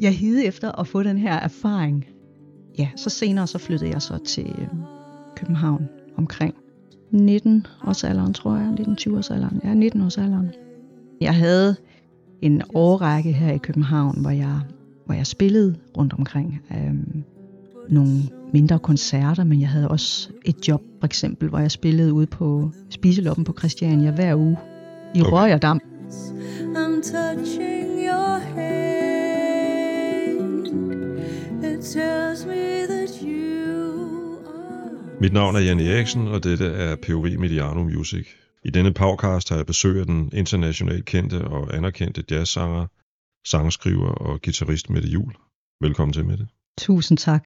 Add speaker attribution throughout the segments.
Speaker 1: jeg hede efter at få den her erfaring. Ja, så senere så flyttede jeg så til øh, København omkring 19 års alderen, tror jeg. 19-20 års alderen. Ja, 19 års alderen. Jeg havde en årrække her i København, hvor jeg, hvor jeg spillede rundt omkring. Øhm, nogle mindre koncerter, men jeg havde også et job, for eksempel, hvor jeg spillede ude på Spiseloppen på Christiania hver uge i okay. Røgerdam. I'm touching your hand.
Speaker 2: Mit navn er Jan Eriksen, og dette er POV Mediano Music. I denne podcast har jeg besøg af den internationalt kendte og anerkendte jazzsanger, sangskriver og guitarist Mette Jul. Velkommen til, Mette.
Speaker 1: Tusind tak.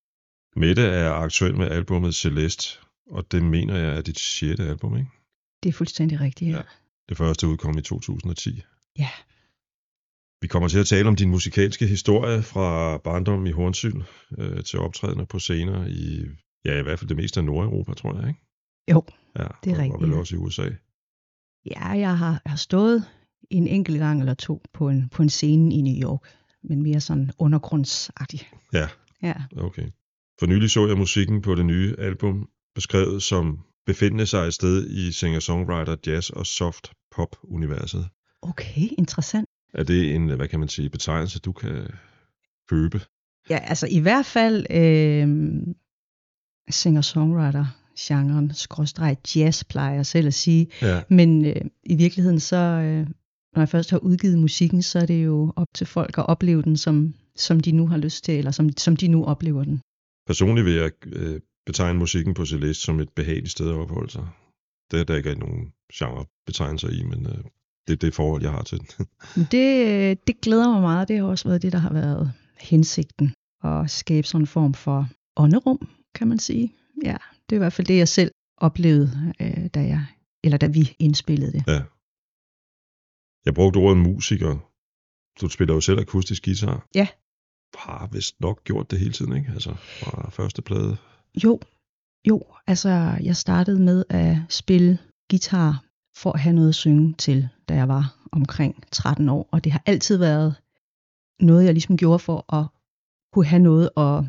Speaker 2: Mette er aktuel med albumet Celeste, og det mener jeg er dit sjette album, ikke?
Speaker 1: Det er fuldstændig rigtigt, ja. ja.
Speaker 2: Det første udkom i 2010.
Speaker 1: Ja.
Speaker 2: Vi kommer til at tale om din musikalske historie fra barndom i Hornsyl øh, til optrædener på scener i, ja, i hvert fald det meste af Nordeuropa, tror jeg, ikke?
Speaker 1: Jo,
Speaker 2: ja,
Speaker 1: det er rigtigt.
Speaker 2: Og vel også i USA.
Speaker 1: Ja, jeg har, jeg har stået en enkelt gang eller to på en, på en scene i New York, men mere sådan undergrundsagtig.
Speaker 2: Ja,
Speaker 1: ja.
Speaker 2: okay. For nylig så jeg musikken på det nye album beskrevet som befindende sig et sted i singer-songwriter, jazz og soft pop-universet.
Speaker 1: Okay, interessant.
Speaker 2: Er det en, hvad kan man sige, betegnelse, du kan købe?
Speaker 1: Ja, altså i hvert fald øh, singer-songwriter genren, skråstreg jazz, plejer jeg selv at sige.
Speaker 2: Ja.
Speaker 1: Men øh, i virkeligheden så, øh, når jeg først har udgivet musikken, så er det jo op til folk at opleve den, som, som de nu har lyst til, eller som, som de nu oplever den.
Speaker 2: Personligt vil jeg øh, betegne musikken på Celeste som et behageligt sted at opholde sig. Det er der ikke nogen genrebetegnelser i, men øh, det er det forhold, jeg har til den.
Speaker 1: det, øh, det glæder mig meget. Det har også været det, der har været hensigten. At skabe sådan en form for ånderum, kan man sige. Ja, det er i hvert fald det, jeg selv oplevede, øh, da jeg, eller da vi indspillede det.
Speaker 2: Ja. Jeg brugte ordet musiker. Du spiller jo selv akustisk guitar.
Speaker 1: Ja.
Speaker 2: Har vist nok gjort det hele tiden, ikke? Altså fra første plade.
Speaker 1: Jo, jo. Altså jeg startede med at spille guitar for at have noget at synge til, da jeg var omkring 13 år. Og det har altid været noget, jeg ligesom gjorde for at kunne have noget at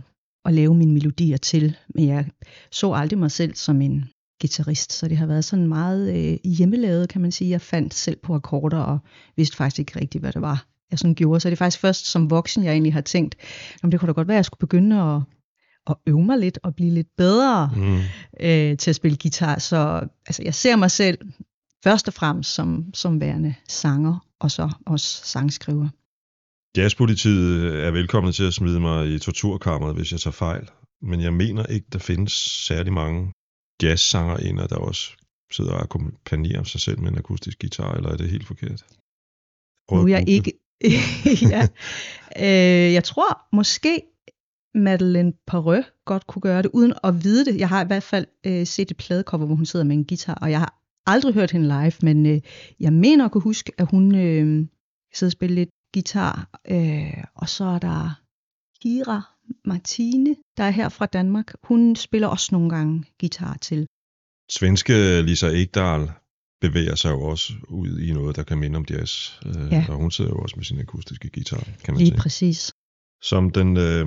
Speaker 1: at lave mine melodier til, men jeg så aldrig mig selv som en guitarist, så det har været sådan meget øh, hjemmelavet, kan man sige. Jeg fandt selv på akkorder og vidste faktisk ikke rigtigt, hvad det var, jeg sådan gjorde. Så det er faktisk først som voksen, jeg egentlig har tænkt, om det kunne da godt være, at jeg skulle begynde at, at øve mig lidt og blive lidt bedre mm. øh, til at spille guitar. Så altså, jeg ser mig selv først og fremmest som, som værende sanger, og så også sangskriver.
Speaker 2: Jazzpolitiet er velkommen til at smide mig i torturkammeret, hvis jeg tager fejl. Men jeg mener ikke, der findes særlig mange jazzsanger ind, der også sidder og akkompagnerer sig selv med en akustisk guitar, eller er det helt forkert?
Speaker 1: Prøv nu er jeg ikke... ja. øh, jeg tror måske Madeleine Parø godt kunne gøre det, uden at vide det. Jeg har i hvert fald øh, set et pladecover, hvor hun sidder med en guitar, og jeg har aldrig hørt hende live, men øh, jeg mener at kunne huske, at hun øh, sidder og spiller lidt guitar. Øh, og så er der Kira Martine, der er her fra Danmark. Hun spiller også nogle gange guitar til.
Speaker 2: Svenske Lisa Ekdahl bevæger sig jo også ud i noget, der kan minde om jazz. Øh, ja. Og hun sidder jo også med sin akustiske guitar, kan man
Speaker 1: Lige
Speaker 2: sige.
Speaker 1: præcis.
Speaker 2: Som den øh,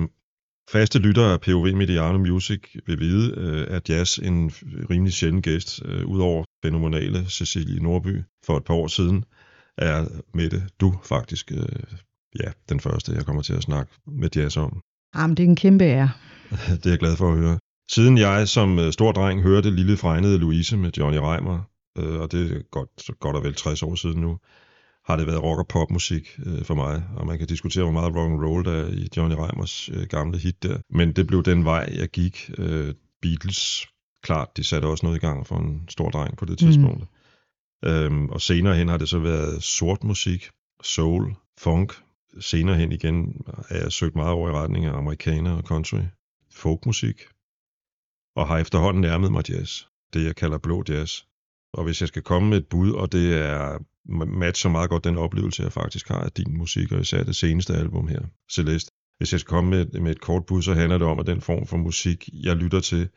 Speaker 2: faste lytter af POV Mediano Music vil vide, øh, er jazz en rimelig sjælden gæst, øh, udover fænomenale Cecilie Norby for et par år siden, er Mette, du faktisk øh, ja, den første, jeg kommer til at snakke med jazz om.
Speaker 1: Jamen, det er en kæmpe ære.
Speaker 2: det er jeg glad for at høre. Siden jeg som øh, stor dreng hørte Lille Fregnede Louise med Johnny Reimer, øh, og det er godt, godt og vel 60 år siden nu, har det været rock og popmusik øh, for mig, og man kan diskutere, hvor meget rock and roll der er i Johnny Reimers øh, gamle hit der. Men det blev den vej, jeg gik. Øh, Beatles, klart, de satte også noget i gang for en stor dreng på det tidspunkt. Mm. Øhm, og senere hen har det så været sort musik, soul, funk. Senere hen igen er jeg søgt meget over i retning af amerikaner og country, folkmusik. Og har efterhånden nærmet mig jazz. Det jeg kalder blå jazz. Og hvis jeg skal komme med et bud, og det er matcher meget godt den oplevelse, jeg faktisk har af din musik, og især det seneste album her, Celeste. Hvis jeg skal komme med, med et kort bud, så handler det om, at den form for musik, jeg lytter til,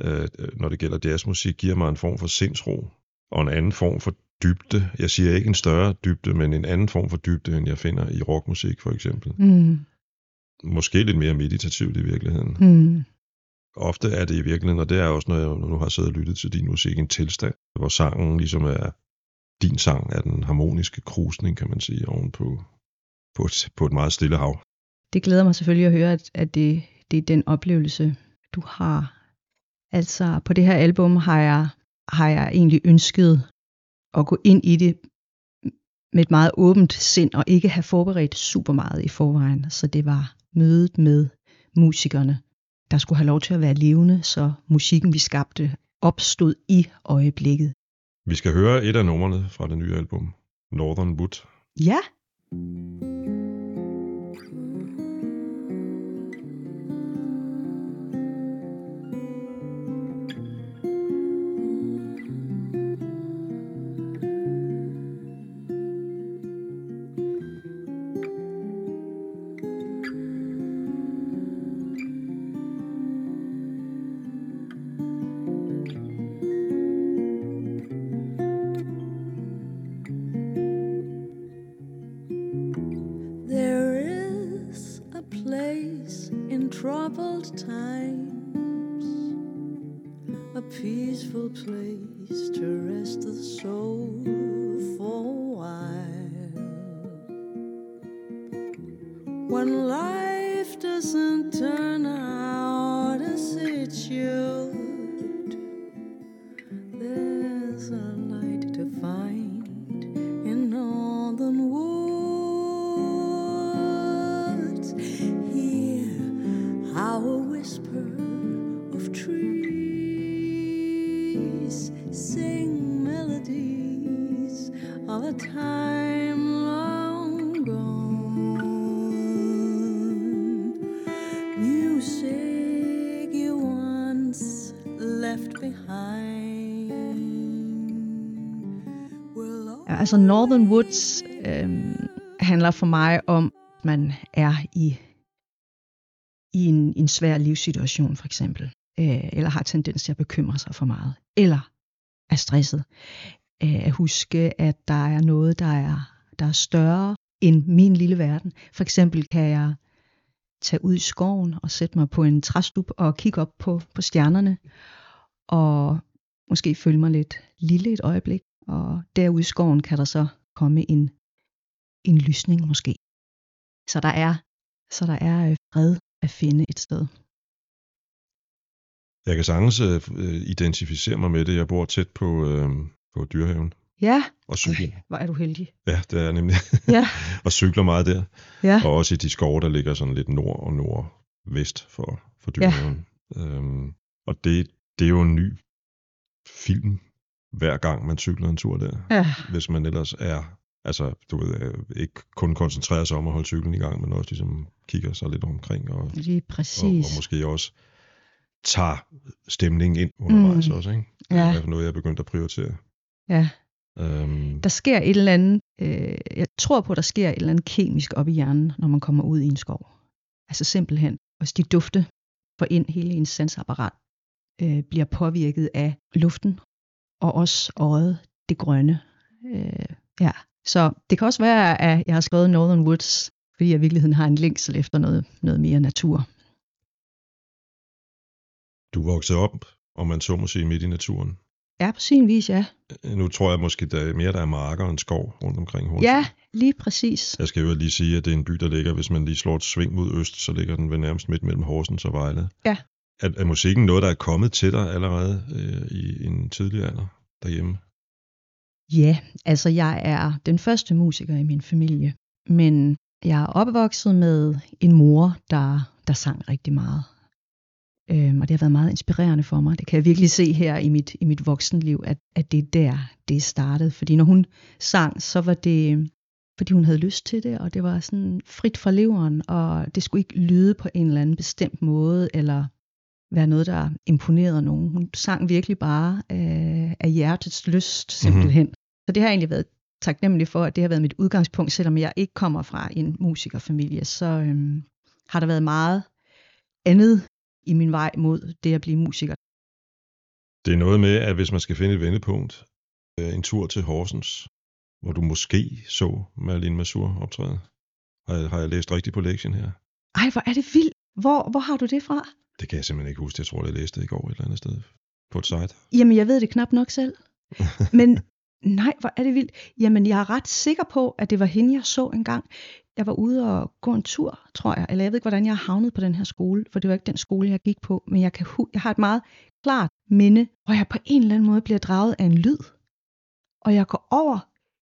Speaker 2: øh, når det gælder jazzmusik, giver mig en form for sindsro og en anden form for dybde. Jeg siger ikke en større dybde, men en anden form for dybde, end jeg finder i rockmusik for eksempel.
Speaker 1: Mm.
Speaker 2: måske lidt mere meditativt i virkeligheden.
Speaker 1: Mm.
Speaker 2: Ofte er det i virkeligheden, og det er også, når jeg nu har siddet og lyttet til din musik, en tilstand, hvor sangen ligesom er, din sang er den harmoniske krusning, kan man sige, ovenpå på et, på et meget stille hav.
Speaker 1: Det glæder mig selvfølgelig at høre, at, at det, det er den oplevelse, du har. Altså på det her album har jeg, har jeg egentlig ønsket at gå ind i det med et meget åbent sind og ikke have forberedt super meget i forvejen. Så det var mødet med musikerne, der skulle have lov til at være levende, så musikken vi skabte opstod i øjeblikket.
Speaker 2: Vi skal høre et af numrene fra det nye album, Northern Wood.
Speaker 1: Ja. Altså Northern Woods øh, handler for mig om, at man er i, i en, en svær livssituation for eksempel, øh, eller har tendens til at bekymre sig for meget, eller er stresset. Øh, at huske, at der er noget, der er, der er større end min lille verden. For eksempel kan jeg tage ud i skoven og sætte mig på en træstup og kigge op på, på stjernerne, og måske føle mig lidt lille et øjeblik, og derude i skoven kan der så komme en, en lysning måske. Så der er, så der er øh, fred at finde et sted.
Speaker 2: Jeg kan sagtens uh, identificere mig med det. Jeg bor tæt på, uh, på dyrehaven.
Speaker 1: Ja,
Speaker 2: og cykler.
Speaker 1: hvor er du heldig.
Speaker 2: Ja, det er nemlig.
Speaker 1: Ja.
Speaker 2: og cykler meget der.
Speaker 1: Ja.
Speaker 2: Og også i de skove, der ligger sådan lidt nord og nordvest for, for dyrehaven. Ja. Øhm, og det, det er jo en ny film hver gang man cykler en tur der.
Speaker 1: Ja.
Speaker 2: Hvis man ellers er, altså du ved, øh, ikke kun koncentrerer sig om at holde cyklen i gang, men også ligesom kigger sig lidt omkring. Og,
Speaker 1: Lige præcis.
Speaker 2: Og, og måske også tager stemningen ind undervejs mm. også, ikke?
Speaker 1: Ja.
Speaker 2: Det er noget, jeg er begyndt at prioritere.
Speaker 1: Ja.
Speaker 2: Øhm,
Speaker 1: der sker et eller andet, øh, jeg tror på, der sker et eller andet kemisk op i hjernen, når man kommer ud i en skov. Altså simpelthen, hvis de dufte får ind hele ens sansapparat, øh, bliver påvirket af luften og også øjet, det grønne. Øh, ja. Så det kan også være, at jeg har skrevet Northern Woods, fordi jeg i virkeligheden har en længsel efter noget, noget mere natur.
Speaker 2: Du voksede op, om man så må sige, midt i naturen.
Speaker 1: Ja, på sin vis, ja.
Speaker 2: Nu tror jeg måske, der er mere der er marker end skov rundt omkring Horsens.
Speaker 1: Ja, lige præcis.
Speaker 2: Jeg skal jo lige sige, at det er en by, der ligger, hvis man lige slår et sving mod øst, så ligger den ved nærmest midt mellem Horsens og Vejle.
Speaker 1: Ja.
Speaker 2: Er, er musikken noget, der er kommet til dig allerede øh, i en tidlig alder? derhjemme?
Speaker 1: Ja, altså jeg er den første musiker i min familie, men jeg er opvokset med en mor, der, der sang rigtig meget. Øhm, og det har været meget inspirerende for mig. Det kan jeg virkelig se her i mit, i mit voksenliv, at, at det er der, det startede. Fordi når hun sang, så var det, fordi hun havde lyst til det, og det var sådan frit fra leveren, og det skulle ikke lyde på en eller anden bestemt måde, eller være noget, der imponerede nogen. Hun sang virkelig bare øh, af hjertets lyst, simpelthen. Mm-hmm. Så det har egentlig været taknemmelig for, at det har været mit udgangspunkt, selvom jeg ikke kommer fra en musikerfamilie, så øhm, har der været meget andet i min vej mod det at blive musiker.
Speaker 2: Det er noget med, at hvis man skal finde et vendepunkt, øh, en tur til Horsens, hvor du måske så Marlene Masur optræde. Har jeg, har jeg læst rigtigt på lektien her?
Speaker 1: Ej, hvor er det vildt. Hvor, hvor har du det fra?
Speaker 2: Det kan jeg simpelthen ikke huske. Jeg tror, jeg læste det i går et eller andet sted på et site.
Speaker 1: Jamen, jeg ved det knap nok selv. Men nej, hvor er det vildt. Jamen, jeg er ret sikker på, at det var hende, jeg så engang. Jeg var ude og gå en tur, tror jeg. Eller jeg ved ikke, hvordan jeg havnet på den her skole, for det var ikke den skole, jeg gik på. Men jeg, kan, jeg har et meget klart minde, hvor jeg på en eller anden måde bliver draget af en lyd. Og jeg går over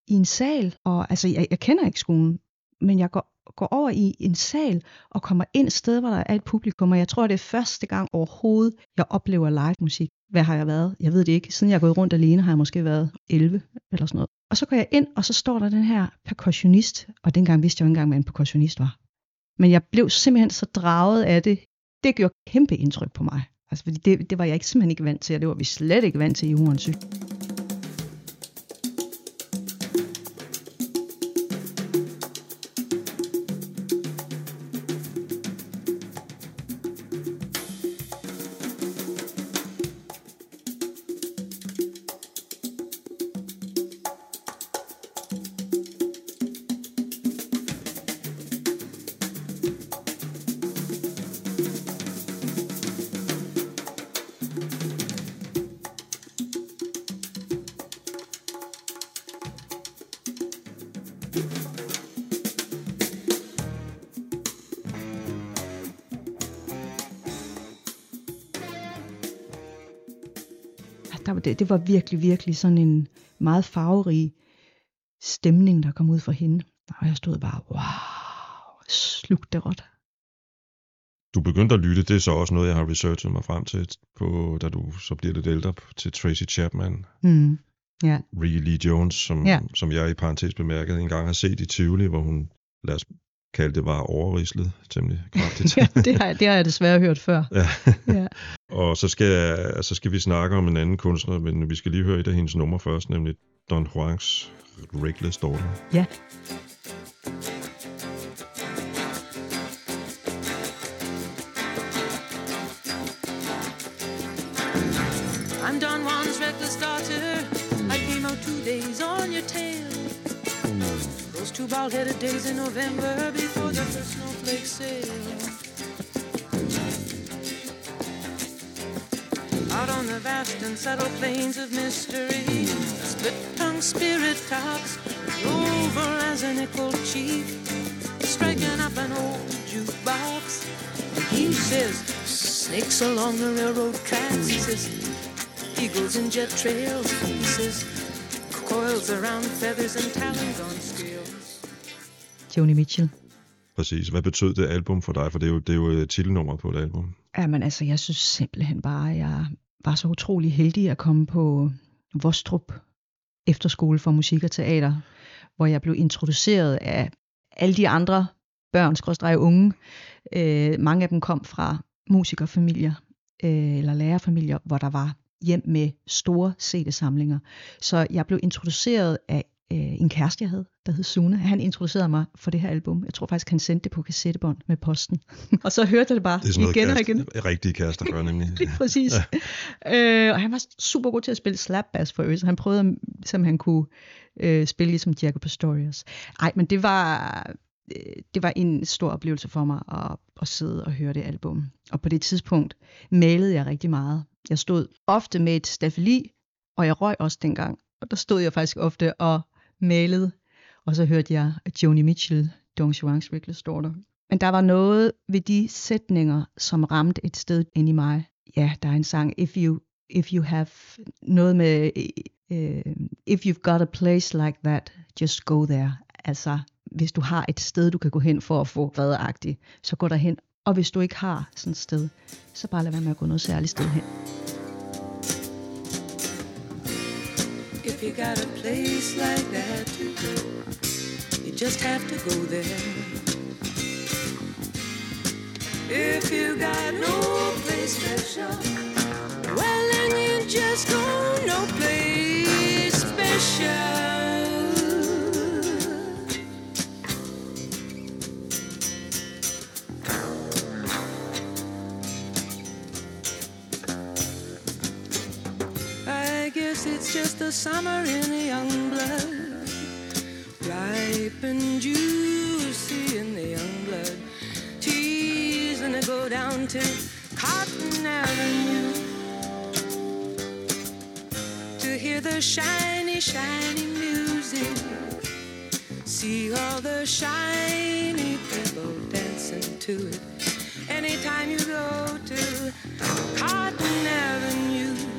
Speaker 1: i en sal, og altså, jeg, jeg kender ikke skolen, men jeg går går over i en sal og kommer ind et sted, hvor der er et publikum, og jeg tror, det er første gang overhovedet, jeg oplever live musik. Hvad har jeg været? Jeg ved det ikke. Siden jeg er gået rundt alene, har jeg måske været 11 eller sådan noget. Og så går jeg ind, og så står der den her percussionist, og dengang vidste jeg jo ikke engang, hvad en percussionist var. Men jeg blev simpelthen så draget af det. Det gjorde kæmpe indtryk på mig. Altså, fordi det, det var jeg ikke, simpelthen ikke vant til, og det var vi slet ikke vant til i Hornsø. Der, det, det var virkelig, virkelig sådan en meget farverig stemning, der kom ud fra hende. Og jeg stod bare, wow, slugte det råt.
Speaker 2: Du begyndte at lytte, det er så også noget, jeg har researchet mig frem til, på, da du så bliver lidt ældre, til Tracy Chapman.
Speaker 1: Mm. Ja.
Speaker 2: Ree Lee Jones, som,
Speaker 1: Ja.
Speaker 2: som jeg i parentes bemærket engang har set i Tivoli, hvor hun, lad os kalde det, var overrislet temmelig kraftigt.
Speaker 1: ja, det har, jeg- det har jeg desværre hørt før.
Speaker 2: ja.
Speaker 1: Ja.
Speaker 2: Og så skal, så skal vi snakke om en anden kunstner, men vi skal lige høre et af hendes numre først, nemlig Don Juans Reckless Daughter.
Speaker 1: ja.
Speaker 3: I'm Bald-headed days in November before the first snowflakes sail. Out on the vast and subtle plains of mystery, a split-tongued spirit talks over as an nickel chief, striking up an old jukebox. And he says, snakes along the railroad tracks. He says, eagles and jet trails. He says, coils around feathers and talons on.
Speaker 1: Joni Mitchell.
Speaker 2: Præcis. Hvad betød det album for dig? For det er jo, det er jo øh, titelnummeret på et album.
Speaker 1: Jamen altså, jeg synes simpelthen bare, at jeg var så utrolig heldig at komme på Vostrup Efterskole for Musik og Teater, hvor jeg blev introduceret af alle de andre børn, skråstrege unge. Øh, mange af dem kom fra musikerfamilier øh, eller lærerfamilier, hvor der var hjem med store CD-samlinger. Så jeg blev introduceret af øh, en kæreste, jeg havde, der hed Sune. Han introducerede mig for det her album. Jeg tror faktisk, han sendte det på kassettebånd med posten. og så hørte jeg det bare
Speaker 2: Det er sådan
Speaker 1: igen og
Speaker 2: kæreste,
Speaker 1: igen.
Speaker 2: rigtige kærester gør nemlig.
Speaker 1: Lige præcis. Ja. Øh, og han var super god til at spille slap bass for øvrigt, han prøvede, som han kunne øh, spille ligesom Jacob Pastorius. Ej, men det var, øh, det var en stor oplevelse for mig at, at sidde og høre det album. Og på det tidspunkt malede jeg rigtig meget. Jeg stod ofte med et stafeli, og jeg røg også dengang. Og der stod jeg faktisk ofte og malede. Og så hørte jeg Joni Mitchell, Don Juan's Reckless Daughter. Men der var noget ved de sætninger, som ramte et sted ind i mig. Ja, der er en sang, If You, if you have noget med, uh, If you've got a place like that, just go there. Altså, hvis du har et sted, du kan gå hen for at få redagtigt, så gå derhen. Og hvis du ikke har sådan et sted, så bare lad være med at gå noget særligt sted hen.
Speaker 3: You got a place like that to go, you just have to go there. If you got no place special, well then you just go no place special. It's just the summer in the young blood, ripe and juicy in the young blood. Tea
Speaker 4: gonna go down to Cotton Avenue to hear the shiny, shiny music. See all the shiny people dancing to it. Anytime you go to Cotton Avenue.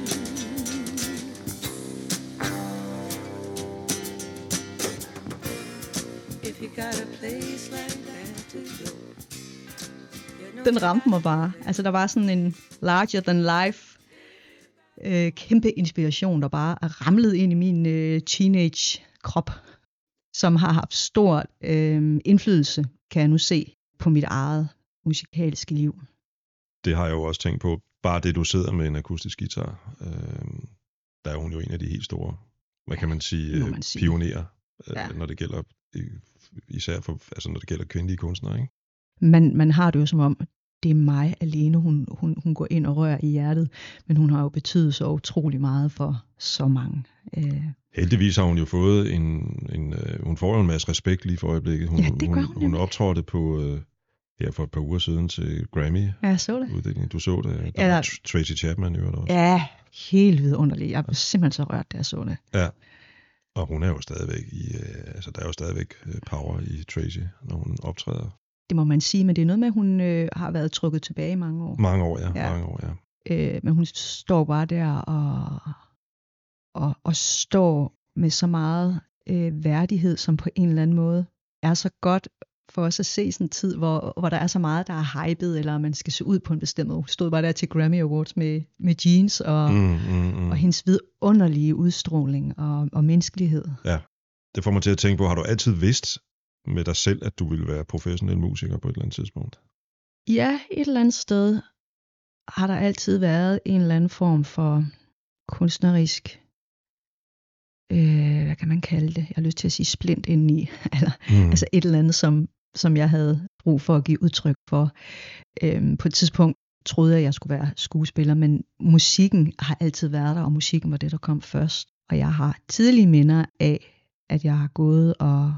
Speaker 1: Den ramte mig bare. Altså, der var sådan en larger than life øh, kæmpe inspiration, der bare er ramlet ind i min øh, teenage krop, som har haft stor øh, indflydelse, kan jeg nu se, på mit eget musikalske liv.
Speaker 2: Det har jeg jo også tænkt på. Bare det, du sidder med en akustisk guitar, øh, der er hun jo en af de helt store, hvad kan man sige, øh,
Speaker 1: man sige.
Speaker 2: pionerer, øh,
Speaker 1: Ja.
Speaker 2: når det gælder øh, især for, altså når det gælder kvindelige kunstnere, ikke?
Speaker 1: Man, man har det jo som om, det er mig alene, hun, hun, hun går ind og rører i hjertet, men hun har jo betydet så utrolig meget for så mange. Øh,
Speaker 2: Heldigvis har hun jo fået en, en øh, hun får jo en masse respekt lige for øjeblikket. Hun,
Speaker 1: Ja, det hun
Speaker 2: hun, hun optrådte på, øh, her for et par uger siden til Grammy
Speaker 1: ja, jeg så det.
Speaker 2: uddelingen. Du så det, der
Speaker 1: Ja, der-
Speaker 2: Tr- Tracy Chapman i øvrigt også.
Speaker 1: Ja, helt vidunderligt. Jeg blev simpelthen så rørt, da jeg så det.
Speaker 2: Og hun er jo stadigvæk i, øh, altså der er jo stadigvæk øh, power i Tracy, når hun optræder.
Speaker 1: Det må man sige, men det er noget med, at hun øh, har været trukket tilbage i mange år.
Speaker 2: Mange år, ja.
Speaker 1: Ja.
Speaker 2: Mange år, ja.
Speaker 1: Øh, men hun står bare der og, og, og står med så meget øh, værdighed, som på en eller anden måde er så godt for os at se sådan en tid, hvor, hvor der er så meget, der er hypet, eller man skal se ud på en bestemt måde. Hun stod bare der til Grammy Awards med, med jeans og, mm.
Speaker 2: Mm, mm,
Speaker 1: og hendes vidunderlige udstråling og, og menneskelighed.
Speaker 2: Det får mig til at tænke på, har du altid vidst med dig selv, at du ville være professionel musiker på et eller andet tidspunkt?
Speaker 1: Ja, et eller andet sted har der altid været en eller anden form for kunstnerisk, øh, hvad kan man kalde det? Jeg har lyst til at sige splint indeni. Eller,
Speaker 2: Mm.
Speaker 1: Altså et eller andet, som, som jeg havde brug for at give udtryk for. Øhm, på et tidspunkt troede jeg, at jeg skulle være skuespiller, men musikken har altid været der, og musikken var det, der kom først. Og jeg har tidlige minder af, at jeg har gået og,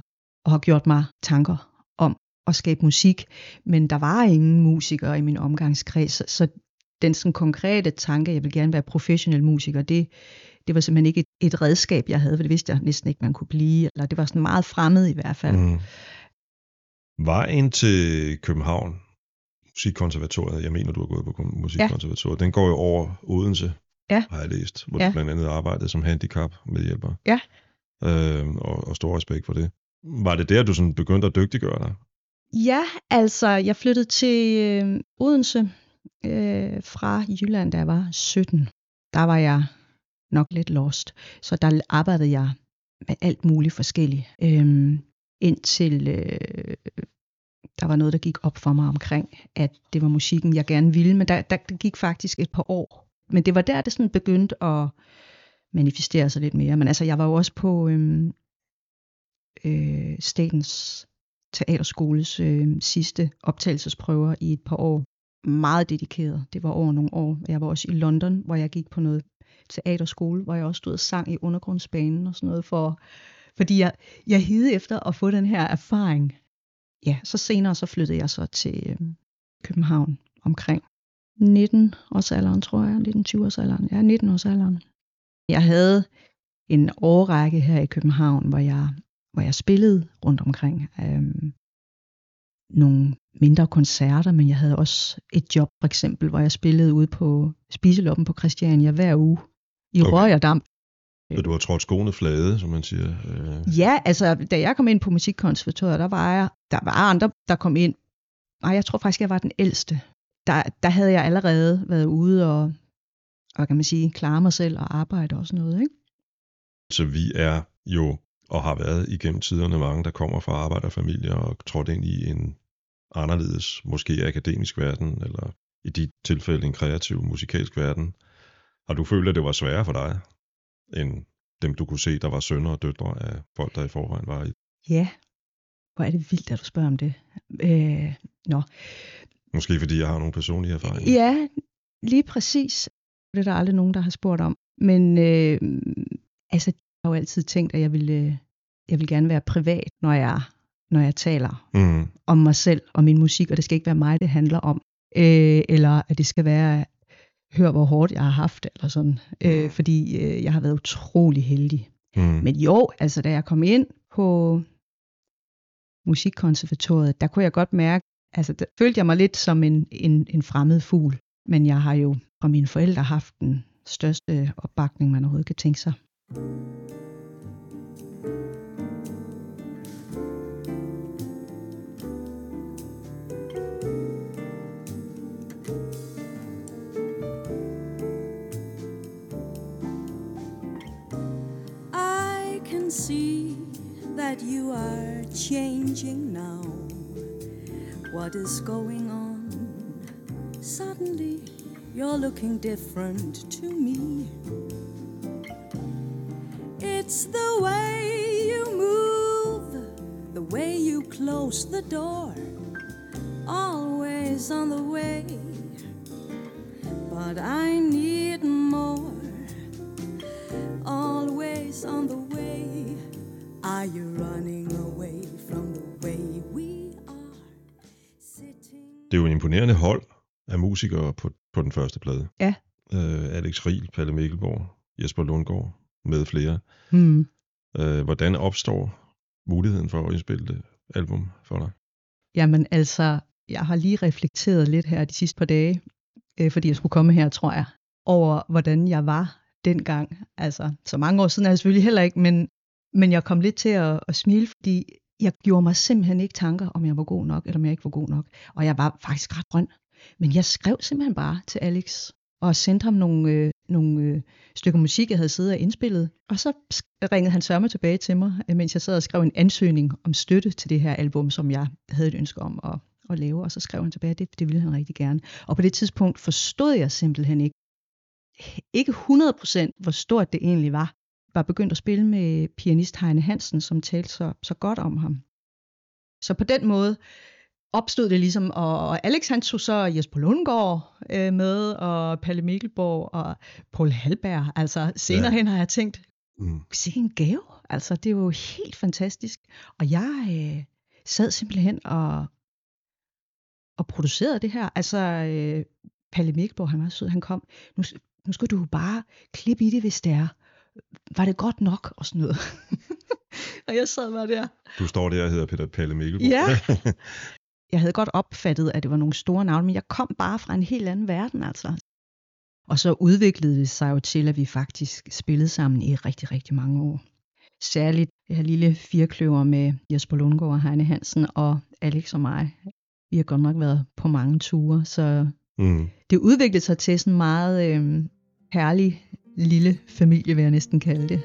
Speaker 1: og har gjort mig tanker om at skabe musik, men der var ingen musikere i min omgangskreds, så- så den sådan konkrete tanke, jeg vil gerne være professionel musiker, det, det var simpelthen ikke et, et redskab, jeg havde, for det vidste jeg næsten ikke, man kunne blive, eller det var sådan meget fremmed i hvert fald.
Speaker 2: Mm. Vejen til København, Musikkonservatoriet, jeg mener, du har gået på Musikkonservatoriet, ja. den går jo over Odense,
Speaker 1: Ja.
Speaker 2: har jeg læst, hvor
Speaker 1: Ja.
Speaker 2: du blandt andet arbejdede som handicap medhjælper.
Speaker 1: Ja.
Speaker 2: Øh, og, og stor respekt for det. Var det der, du sådan begyndte at dygtiggøre dig?
Speaker 1: Ja, altså, jeg flyttede til øh, Odense øh, fra Jylland, da jeg var 17. Der var jeg nok lidt lost. Så der arbejdede jeg med alt muligt forskelligt. Øhm, indtil øh, der var noget, der gik op for mig omkring, at det var musikken, jeg gerne ville. Men der, der, der gik faktisk et par år. Men det var der, det sådan begyndte at manifestere sig lidt mere. Men altså, jeg var jo også på øh, øh, statens teaterskoles øh, sidste optagelsesprøver i et par år. Meget dedikeret. Det var over nogle år. Jeg var også i London, hvor jeg gik på noget teaterskole, hvor jeg også stod og sang i undergrundsbanen og sådan noget, for, fordi jeg, jeg hede efter at få den her erfaring. Ja, så senere så flyttede jeg så til øh, København omkring 19 års alderen, tror jeg. 19-20 års alderen. Ja, 19 års alderen. Jeg havde en årrække her i København, hvor jeg, hvor jeg spillede rundt omkring. Øhm, nogle mindre koncerter, men jeg havde også et job, for eksempel, hvor jeg spillede ude på Spiseloppen på Christiania hver uge i
Speaker 2: Okay.
Speaker 1: okay.
Speaker 2: Så du har trådt skoene flade, som man siger. Øh,
Speaker 1: Ja, altså, da jeg kom ind på musikkonservatoriet, der var jeg, der var andre, der kom ind. Nej, jeg tror faktisk, jeg var den ældste. Der, der havde jeg allerede været ude og, og kan man sige, klare mig selv og arbejde og sådan noget, ikke?
Speaker 2: Så vi er jo, og har været igennem tiderne mange, der kommer fra arbejderfamilier og trådt ind i en anderledes, måske akademisk verden, eller i dit tilfælde en kreativ musikalsk verden. Har du følt, at det var sværere for dig, end dem du kunne se, der var sønner og døtre af folk, der i forvejen var i?
Speaker 1: Ja, hvor er det vildt, at du spørger om det. Øh, nå.
Speaker 2: Måske fordi jeg har nogle personlige erfaringer.
Speaker 1: Ja, lige præcis. Det er der aldrig nogen, der har spurgt om. Men øh, altså, jeg har jo altid tænkt, at jeg ville, jeg vil gerne være privat, når jeg, når jeg taler
Speaker 2: Mm,
Speaker 1: om mig selv og min musik, og det skal ikke være mig, det handler om. øh, eller at det skal være, hør hvor hårdt jeg har haft, eller sådan, øh, fordi øh, jeg har været utrolig heldig.
Speaker 2: Mm.
Speaker 1: Men jo, altså da jeg kom ind på musikkonservatoriet, der kunne jeg godt mærke, altså der følte jeg mig lidt som en, en, en fremmed fugl. Men jeg har jo fra mine forældre haft den største opbakning, man overhovedet kan tænke sig.
Speaker 3: That you are changing now. What is going on? Suddenly, you're looking different to me. It's the way you move, the way you close the door, always on the way.
Speaker 2: Imponerende hold af musikere på, på den første plade.
Speaker 1: Ja.
Speaker 2: Øh, Alex Riel, Palle Mikkelborg, Jesper Lundgaard med flere.
Speaker 1: Hmm.
Speaker 2: Øh, hvordan opstår muligheden for at indspille det album for dig?
Speaker 1: Jamen altså, jeg har lige reflekteret lidt her de sidste par dage, øh, fordi jeg skulle komme her, tror jeg, over hvordan jeg var dengang. Altså, så mange år siden er jeg selvfølgelig heller ikke, men, men jeg kom lidt til at, at smile, fordi jeg gjorde mig simpelthen ikke tanker, om jeg var god nok, eller om jeg ikke var god nok. Og jeg var faktisk ret grøn. Men jeg skrev simpelthen bare til Alex, og sendte ham nogle, øh, nogle øh, stykker musik, jeg havde siddet og indspillet. Og så ringede han sørme tilbage til mig, øh, mens jeg sad og skrev en ansøgning om støtte til det her album, som jeg havde et ønske om at, at lave. Og så skrev han tilbage, at det, det ville han rigtig gerne. Og på det tidspunkt forstod jeg simpelthen ikke, ikke 100% hvor stort det egentlig var. Var begyndt at spille med pianist Heine Hansen, som talte så, så godt om ham. Så på den måde opstod det ligesom, og, og Alex han tog så Jesper Lundgaard øh, med, og Palle Mikkelborg og Paul Halberg. Altså senere
Speaker 2: ja.
Speaker 1: hen har jeg tænkt,
Speaker 2: Mm.
Speaker 1: se en gave. Altså det er jo helt fantastisk. Og jeg øh, sad simpelthen og, og producerede det her. Altså øh, Palle Mikkelborg, han var sød, han kom, nu, nu skal du bare klippe i det, hvis det er. Var det godt nok? Og sådan noget. og jeg sad bare der.
Speaker 2: Du står der og hedder Peter Palle Mikkelborg.
Speaker 1: Ja. jeg havde godt opfattet, at det var nogle store navne, men jeg kom bare fra en helt anden verden, altså. Og så udviklede det sig jo til, at vi faktisk spillede sammen i rigtig, rigtig mange år. Særligt det her lille firkløver med Jesper Lundgaard og Heine Hansen og Alex og mig. Vi har godt nok været på mange ture, så
Speaker 2: mm.
Speaker 1: det udviklede sig til sådan en meget øh, herlig lille familie, vil jeg næsten kalde det.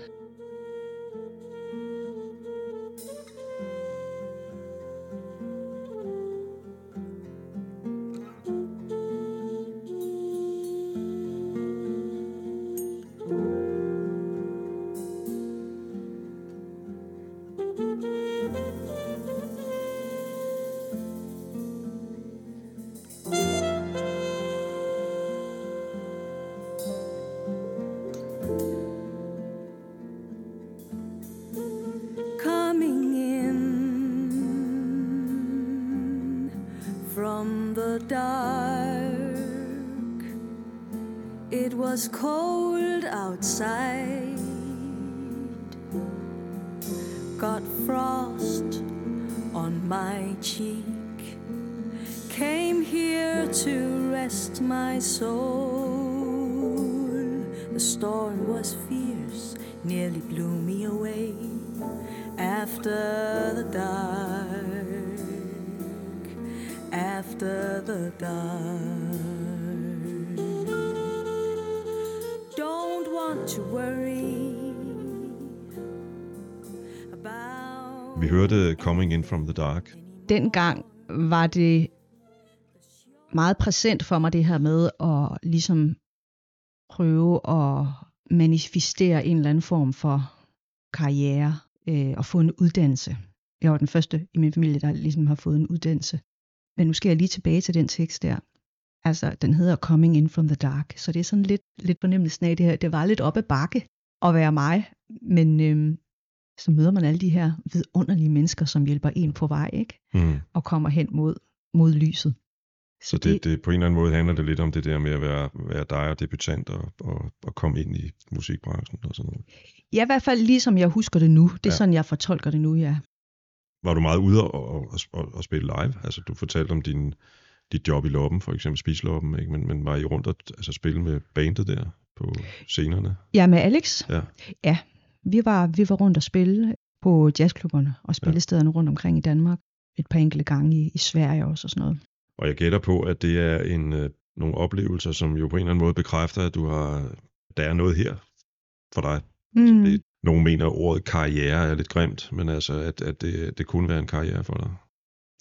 Speaker 3: After the dark. Don't want to worry about.
Speaker 2: Vi hørte Coming In From The Dark.
Speaker 1: dengang var det meget præsent for mig det her med at ligesom prøve at manifestere en eller anden form for karriere øh, og få en uddannelse. Jeg var den første i min familie, der ligesom har fået en uddannelse. Men nu skal jeg lige tilbage til den tekst der. Altså, den hedder Coming In From The Dark, så det er sådan lidt, lidt fornemmelsen af det her. Det var lidt op ad bakke at være mig, men øhm, så møder man alle de her vidunderlige mennesker, som hjælper en på vej, ikke?
Speaker 2: Mm.
Speaker 1: og kommer hen mod, mod lyset.
Speaker 2: Så det, det, på en eller anden måde handler det lidt om det der med at være, være dig og debutant og, og, og komme ind i musikbranchen og sådan noget.
Speaker 1: Ja, i hvert fald ligesom jeg husker det nu. Det er
Speaker 2: ja.
Speaker 1: sådan, jeg fortolker det nu, ja.
Speaker 2: Var du meget ude og, og, og, og spille live? Altså du fortalte om din, dit job i Loppen, for eksempel Spisloppen, ikke? Men, men var I rundt og altså, spille med bandet der på scenerne?
Speaker 1: Ja, med Alex.
Speaker 2: Ja.
Speaker 1: Ja, vi var, vi var rundt og spille på jazzklubberne og spillestederne rundt omkring i Danmark. Et par enkelte gange i, i Sverige også og sådan noget.
Speaker 2: Og jeg gætter på, at det er en, øh, nogle oplevelser, som jo på en eller anden måde bekræfter, at du har, der er noget her for dig.
Speaker 1: Mm.
Speaker 2: Det, nogen mener, at ordet karriere er lidt grimt, men altså, at, at det, det kunne være en karriere for dig.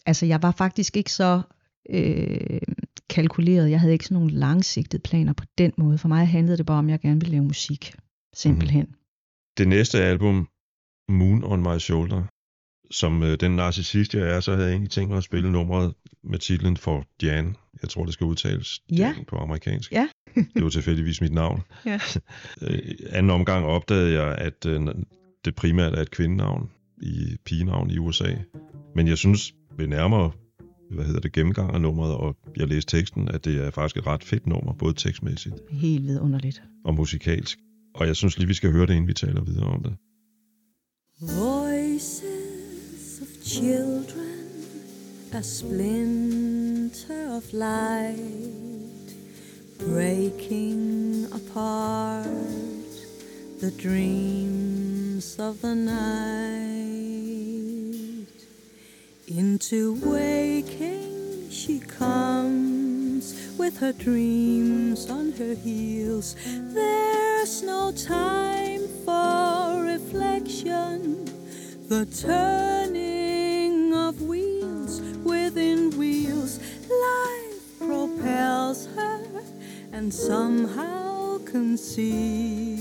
Speaker 1: Altså, jeg var faktisk ikke så øh, kalkuleret. Jeg havde ikke sådan nogle langsigtede planer på den måde. For mig handlede det bare om, at jeg gerne ville lave musik. Simpelthen. Mm.
Speaker 2: Det næste album, Moon on My Shoulder, som øh, den narcissist, jeg er, så havde jeg egentlig tænkt mig at spille nummeret med titlen for Jan. Jeg tror, det skal udtales
Speaker 1: Ja.
Speaker 2: På amerikansk.
Speaker 1: Ja.
Speaker 2: det var tilfældigvis mit navn.
Speaker 1: Ja.
Speaker 2: Øh, anden omgang opdagede jeg, at øh, det primært er et kvindenavn i pigenavn i USA. Men jeg synes ved nærmere hvad hedder det, gennemgang af nummeret, og jeg læste teksten, at det er faktisk et ret fedt nummer, både tekstmæssigt
Speaker 1: Helt vidunderligt.
Speaker 2: og musikalsk. Og jeg synes lige, vi skal høre det, inden vi taler videre om det.
Speaker 3: Of children, a splinter of light, breaking apart the dreams of the night. Into waking she comes with her dreams on her heels. There's no time for reflection, the turning Her and somehow conceal.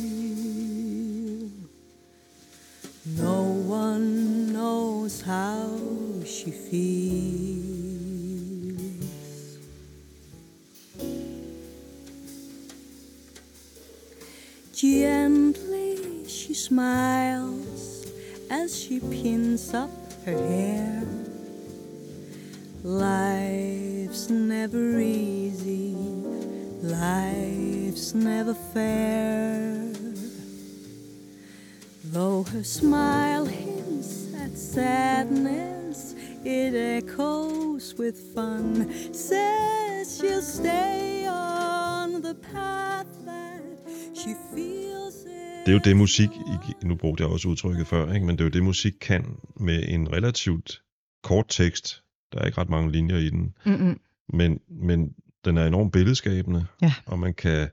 Speaker 3: No one knows how she feels. Gently she smiles as she pins up her hair. Life's never easy, life's never fair. Though her smile hints at sadness, it echoes with fun. Says she'll stay on the path that she feels
Speaker 2: Det er jo det musik, i- nu brugte jeg også udtrykket før, ikke? men det er jo det musik kan med en relativt kort tekst. Der er ikke ret mange linjer i den,
Speaker 1: Mm-mm.
Speaker 2: men, men den er enormt billedskabende,
Speaker 1: Ja.
Speaker 2: og man kan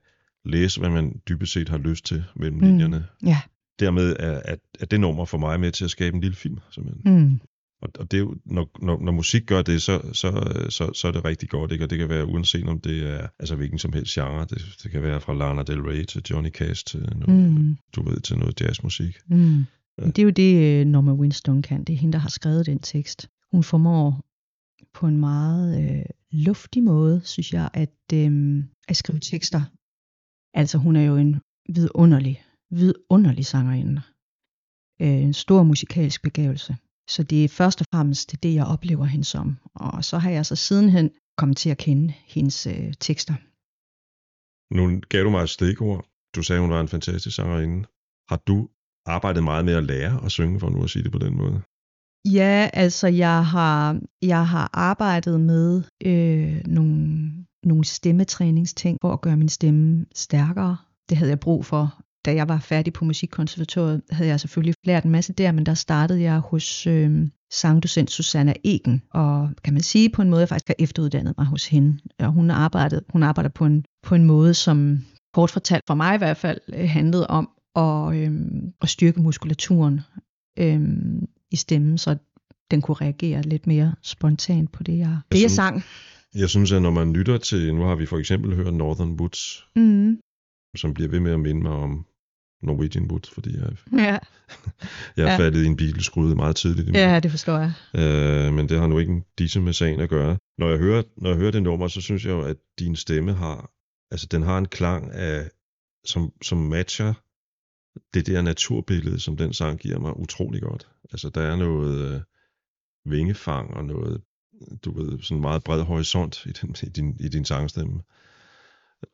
Speaker 2: læse, hvad man dybest set har lyst til mellem
Speaker 1: Mm.
Speaker 2: linjerne.
Speaker 1: Ja.
Speaker 2: Dermed er, at, at det nummer for mig med til at skabe en lille film. Simpelthen.
Speaker 1: Mm.
Speaker 2: Og, og det er jo, når, når, når musik gør det, så, så, så, så er det rigtig godt. Ikke? Og det kan være uanset om det er altså hvilken som helst genre. Det, det kan være fra Lana Del Rey til Johnny Cash til noget,
Speaker 1: Mm.
Speaker 2: du ved, til noget jazzmusik.
Speaker 1: Mm.
Speaker 2: Ja.
Speaker 1: Det er jo det, øh, Norma Winstone kan. Det er hende, der har skrevet den tekst. Hun formår på en meget øh, luftig måde, synes jeg, at, øh, at skrive tekster. Altså hun er jo en vidunderlig, vidunderlig sangerinde. Øh, en stor musikalsk begævelse. Så det er først og fremmest det, jeg oplever hende som. Og så har jeg så sidenhen kommet til at kende hendes øh, tekster.
Speaker 2: Nu gav du mig et stikord. Du sagde, hun var en fantastisk sangerinde. Har du arbejdet meget med at lære at synge, for nu at sige det på den måde?
Speaker 1: Ja, altså jeg har, jeg har arbejdet med øh, nogle, nogle stemmetræningsting for at gøre min stemme stærkere. Det havde jeg brug for. Da jeg var færdig på musikkonservatoriet, havde jeg selvfølgelig lært en masse der, men der startede jeg hos øh, sangdocent Susanna Egen, og kan man sige på en måde, jeg faktisk har efteruddannet mig hos hende. Og hun, arbejdede, hun arbejder på en, på en måde, som kort fortalt for mig i hvert fald øh, handlede om at, øh, at styrke muskulaturen øh, i stemmen, så den kunne reagere lidt mere spontant på det, jeg, det, jeg sang.
Speaker 2: Jeg synes, at når man lytter til, nu har vi for eksempel hørt Northern Woods,
Speaker 1: Mm,
Speaker 2: som bliver ved med at minde mig om Norwegian Wood, fordi jeg,
Speaker 1: ja,
Speaker 2: jeg er
Speaker 1: Ja.
Speaker 2: faldet i en Beatles-gryde meget tidligt.
Speaker 1: ja, det forstår jeg.
Speaker 2: Øh, men det har nu ikke en disse med sagen at gøre. Når jeg hører, når jeg hører det nummer, så synes jeg jo, at din stemme har, altså den har en klang af, som, som matcher det der naturbillede, som den sang giver mig utrolig godt. Altså der er noget øh, vingefang og noget, du ved, sådan en meget bred horisont i, den, i, din, i din sangstemme.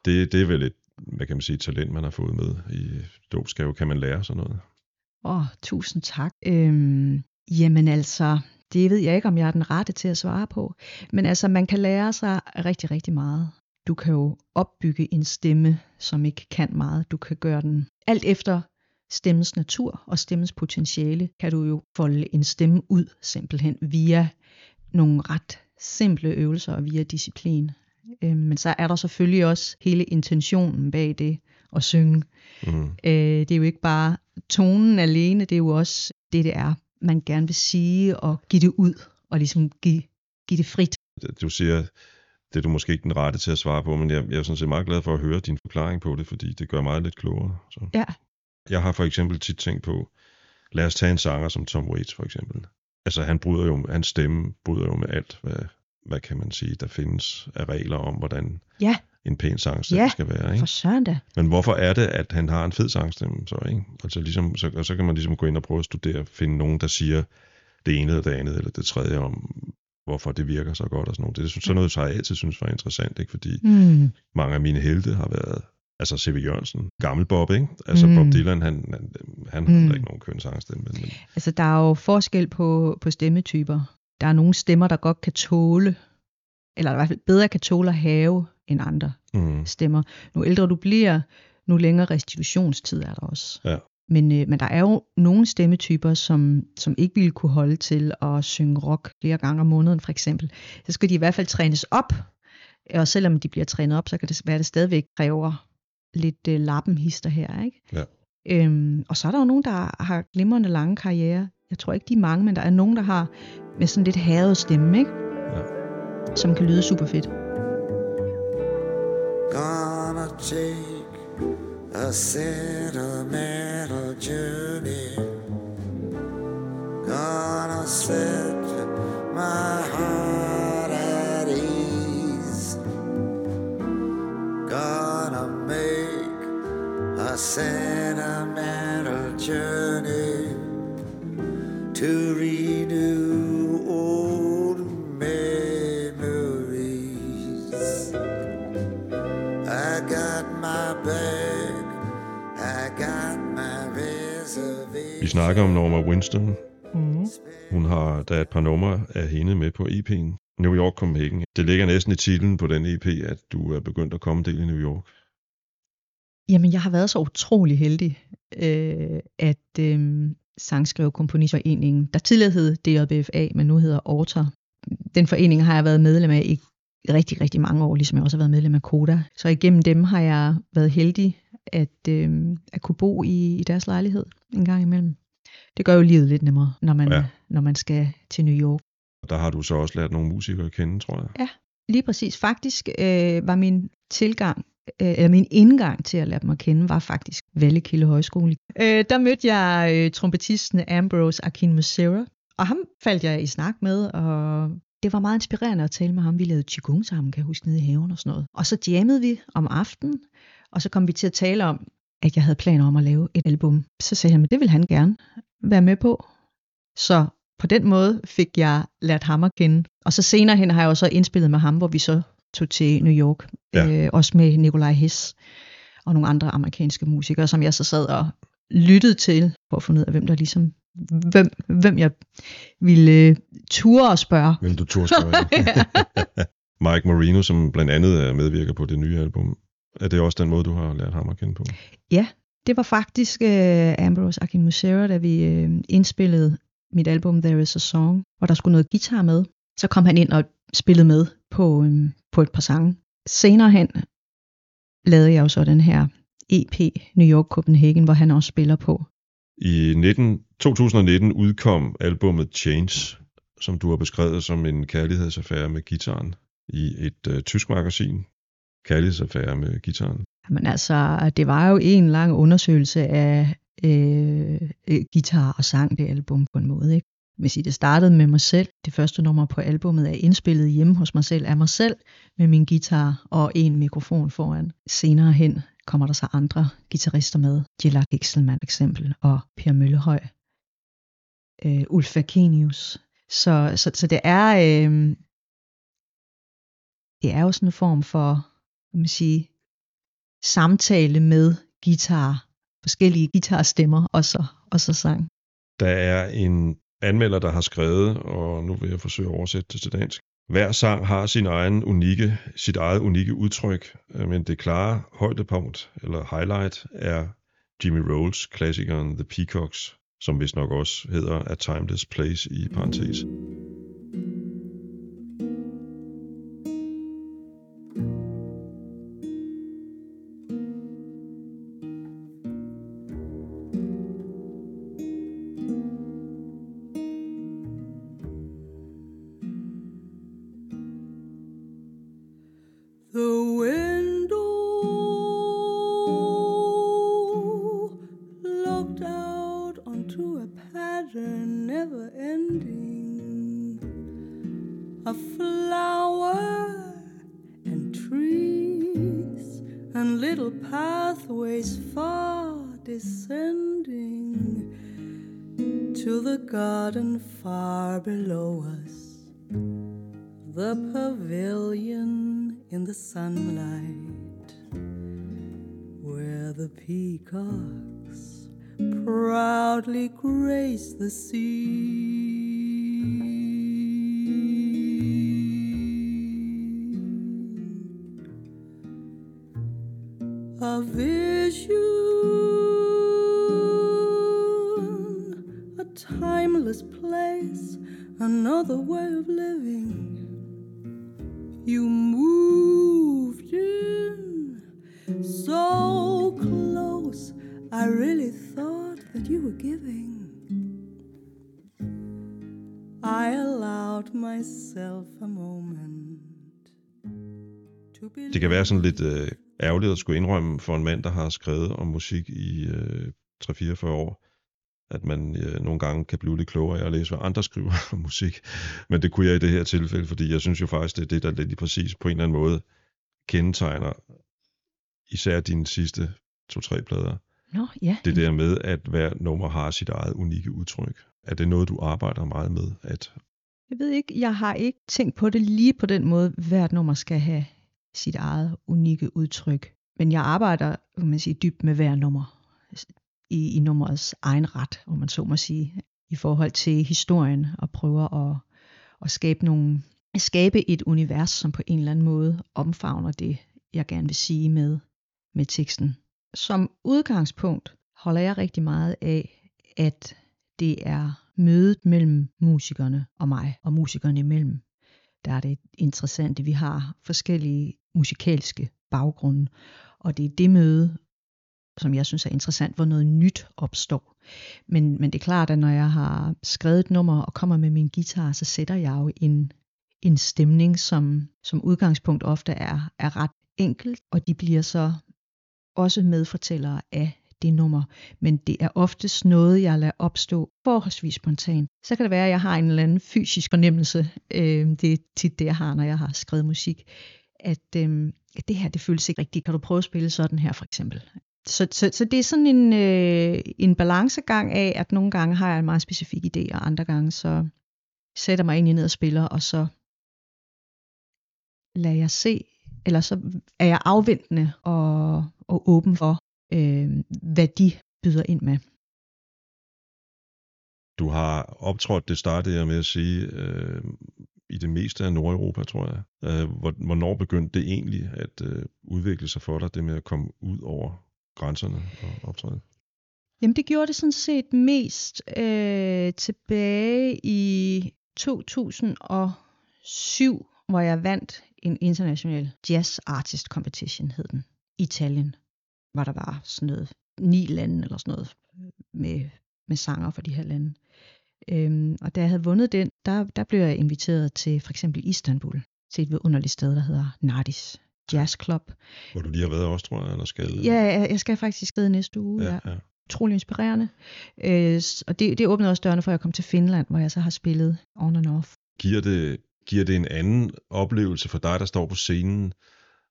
Speaker 2: Det, det er vel et, hvad kan man sige, talent, man har fået med i dåbsgave. Kan man lære sådan noget?
Speaker 1: Åh, oh, tusind tak. Øhm, jamen altså, det ved jeg ikke, om jeg er den rette til at svare på. Men altså, man kan lære sig rigtig, rigtig meget. Du kan jo opbygge en stemme, som ikke kan meget. Du kan gøre den alt efter stemmens natur og stemmens potentiale, kan du jo folde en stemme ud simpelthen via nogle ret simple øvelser og via disciplin. Øhm, men så er der selvfølgelig også hele intentionen bag det at synge.
Speaker 2: Mm.
Speaker 1: Øh, det er jo ikke bare tonen alene, det er jo også det, det er, man gerne vil sige og give det ud og ligesom give, give det frit.
Speaker 2: Du siger, det er du måske ikke den rette til at svare på, men jeg, jeg er sådan set meget glad for at høre din forklaring på det, fordi det gør mig lidt klogere. Så.
Speaker 1: Ja.
Speaker 2: Jeg har for eksempel tit tænkt på, lad os tage en sanger som Tom Waits for eksempel. Altså han bryder jo, hans stemme bryder jo med alt, hvad, hvad kan man sige, der findes af regler om, hvordan
Speaker 1: Ja,
Speaker 2: en pæn sangstemme
Speaker 1: Ja,
Speaker 2: skal være.
Speaker 1: for
Speaker 2: Ikke?
Speaker 1: søren da.
Speaker 2: Men hvorfor er det, at han har en fed sangstemme så, ikke? Altså ligesom, så, og så kan man ligesom gå ind og prøve at studere, finde nogen, der siger det ene eller det andet, eller det tredje om, hvorfor det virker så godt og sådan noget. Det er sådan noget, jeg altid synes var interessant, ikke? Fordi
Speaker 1: Mm.
Speaker 2: mange af mine helte har været, altså C.V. Jørgensen, gammel Bob, ikke? Altså
Speaker 1: Mm.
Speaker 2: Bob Dylan, han, han, han
Speaker 1: Mm.
Speaker 2: har ikke nogen køn sangstemme, men, men
Speaker 1: Altså, der er jo forskel på, på stemmetyper. Der er nogle stemmer, der godt kan tåle, eller i hvert fald bedre kan tåle at have end andre
Speaker 2: mm,
Speaker 1: stemmer. Nu ældre du bliver, nu længere restitutionstid er der også.
Speaker 2: Ja.
Speaker 1: Men, øh, men der er jo nogle stemmetyper, som, som ikke ville kunne holde til at synge rock flere gange om måneden for eksempel. Så skal de i hvert fald trænes op, og selvom de bliver trænet op, så kan det være, at det stadigvæk kræver lidt øh, lappenhister her. Ikke?
Speaker 2: Ja.
Speaker 1: Øhm, og så er der jo nogen, der har glimrende lange karriere. Jeg tror ikke, de er mange, men der er nogen, der har med sådan lidt havet stemme, ikke?
Speaker 2: Ja.
Speaker 1: som kan lyde super fedt.
Speaker 5: Gonna take a sentimental journey. Gonna set my heart at ease. Gonna a sentimental journey to renew old memories. I got my bag, I got my reservation.
Speaker 2: vi snakker om Norma Winston.
Speaker 1: Mm.
Speaker 2: Hun har, der er et par numre af hende med på EP'en. New York Copenhagen. Det ligger næsten i titlen på den EP, at du er begyndt at komme del i New York.
Speaker 1: Jamen, jeg har været så utrolig heldig, øh, at øh, Sangskriverkomponistforeningen, der tidligere hed DJBFA, men nu hedder Orter, den forening har jeg været medlem af i rigtig, rigtig mange år, ligesom jeg også har været medlem af Koda. Så igennem dem har jeg været heldig at, øh, at kunne bo i, i deres lejlighed en gang imellem. Det gør jo livet lidt nemmere, når man,
Speaker 2: Ja.
Speaker 1: ja. når man skal til New York.
Speaker 2: Og der har du så også lært nogle musikere at kende, tror jeg.
Speaker 1: Lige præcis. Faktisk øh, var min tilgang, Øh, eller min indgang til at lære dem at kende, var faktisk Vallekilde Højskole. Øh, der mødte jeg øh, trompetisten Ambrose Akinmusera, og ham faldt jeg i snak med, og det var meget inspirerende at tale med ham. Vi lavede qigong sammen, kan jeg huske, nede i haven og sådan noget. Og så jammede vi om aftenen, og så kom vi til at tale om, at jeg havde planer om at lave et album. Så sagde han, at det ville han gerne være med på. Så på den måde fik jeg lært ham at kende. Og så senere hen har jeg jo så indspillet med ham, hvor vi så tog til New York.
Speaker 2: Ja.
Speaker 1: Øh, også med Nikolaj Hess og nogle andre amerikanske musikere, som jeg så sad og lyttede til, for at finde ud af, hvem der ligesom, hvem, hvem jeg ville øh, ture og spørge.
Speaker 2: Hvem du turde spørge. Mike Marino, som blandt andet er medvirker på det nye album. Er det også den måde, du har lært ham at kende på?
Speaker 1: Det var faktisk øh, Ambrose Akinmusera, da vi øh, indspillede mit album There Is A Song, hvor der skulle noget guitar med. Så kom han ind og spillede med på, øh, på et par sange. Senere hen lavede jeg jo så den her EP New York Copenhagen, hvor han også spiller på.
Speaker 2: I 19, 2019 udkom albummet Change, som du har beskrevet som en kærlighedsaffære med gitaren i et øh, tysk magasin. Kærlighedsaffære med gitaren.
Speaker 1: Men altså, det var jo en lang undersøgelse af øh, øh, guitar og sang, det album på en måde. Ikke? Hvis I det startede med mig selv. Det første nummer på albummet er indspillet hjemme hos mig selv af mig selv med min guitar og en mikrofon foran. Senere hen kommer der så andre guitarister med. Gillard Gixelman eksempel og Per Møllehøj. Øh, Ulf Akenius. Så, så, så det er... Øh, det er jo sådan en form for, hvad man sige, samtale med guitar, forskellige guitarstemmer og så, og så sang.
Speaker 2: Der er en anmelder, der har skrevet, og nu vil jeg forsøge at oversætte det til dansk. Hver sang har sin egen unikke, sit eget unikke udtryk, øh, men det klare højdepunkt, eller highlight, er Jimmy Rolls klassikeren The Peacocks, som vist nok også hedder A Timeless Place i parentes.
Speaker 3: Peacocks proudly grace the sea. A vision, a timeless place, another way of living
Speaker 2: Det kan være sådan lidt øh, ærgerligt at skulle indrømme for en mand, der har skrevet om musik i øh, 3-44 år, at man øh, nogle gange kan blive lidt klogere af at læse, hvad andre skriver om musik. Men det kunne jeg i det her tilfælde, fordi jeg synes jo faktisk, det er det, der lidt præcis på en eller anden måde kendetegner især dine sidste to-tre plader.
Speaker 1: Nå, ja.
Speaker 2: Det der med, at hver nummer har sit eget unikke udtryk. Er det noget, du arbejder meget med? At
Speaker 1: jeg ved ikke, jeg har ikke tænkt på det lige på den måde, hvert nummer skal have sit eget unikke udtryk. Men jeg arbejder, kan man sige, dybt med hver nummer. I, i nummerets egen ret, om man så må sige, i forhold til historien, og prøver at, at skabe, nogle, skabe et univers, som på en eller anden måde omfavner det, jeg gerne vil sige med, med teksten. Som udgangspunkt holder jeg rigtig meget af, at det er mødet mellem musikerne og mig, og musikerne imellem. Der er det interessante. Vi har forskellige musikalske baggrunde, og det er det møde, som jeg synes er interessant, hvor noget nyt opstår. Men, men det er klart, at når jeg har skrevet et nummer og kommer med min guitar, så sætter jeg jo en, en stemning, som som udgangspunkt ofte er, er ret enkelt, og de bliver så også medfortællere af det nummer, men det er oftest noget, jeg lader opstå forholdsvis spontant. Så kan det være, at jeg har en eller anden fysisk fornemmelse, øh, det er tit det, jeg har, når jeg har skrevet musik, at, øh, at det her, det føles ikke rigtigt. Kan du prøve at spille sådan her, for eksempel? Så, så, så det er sådan en, øh, en balancegang af, at nogle gange har jeg en meget specifik idé, og andre gange så sætter mig egentlig ned og spiller, og så lader jeg se, eller så er jeg afventende og, og åben for, øh, hvad de byder ind med.
Speaker 2: du har optrådt, det startede jeg med at sige, øh, i det meste af Nordeuropa, tror jeg. Øh, hvor- hvornår begyndte det egentlig at øh, udvikle sig for dig, det med at komme ud over grænserne og optræde?
Speaker 1: Jamen det gjorde det sådan set mest øh, tilbage i 2007, hvor jeg vandt en international jazz artist competition, hed den, i Italien, hvor der var sådan noget ni lande eller sådan noget med, med sanger fra de her lande. Øhm, og da jeg havde vundet den, der, der blev jeg inviteret til for eksempel Istanbul, til et vidunderligt sted, der hedder Nardis Jazz Club.
Speaker 2: Hvor du lige har været også, tror jeg, eller skal?
Speaker 1: Ja, jeg- jeg skal faktisk skride næste uge.
Speaker 2: ja, ja.
Speaker 1: utrolig inspirerende. Øh, og det, det åbnede også dørene for, at jeg kom til Finland, hvor jeg så har spillet on and off.
Speaker 2: Giver det, giver det en anden oplevelse for dig, der står på scenen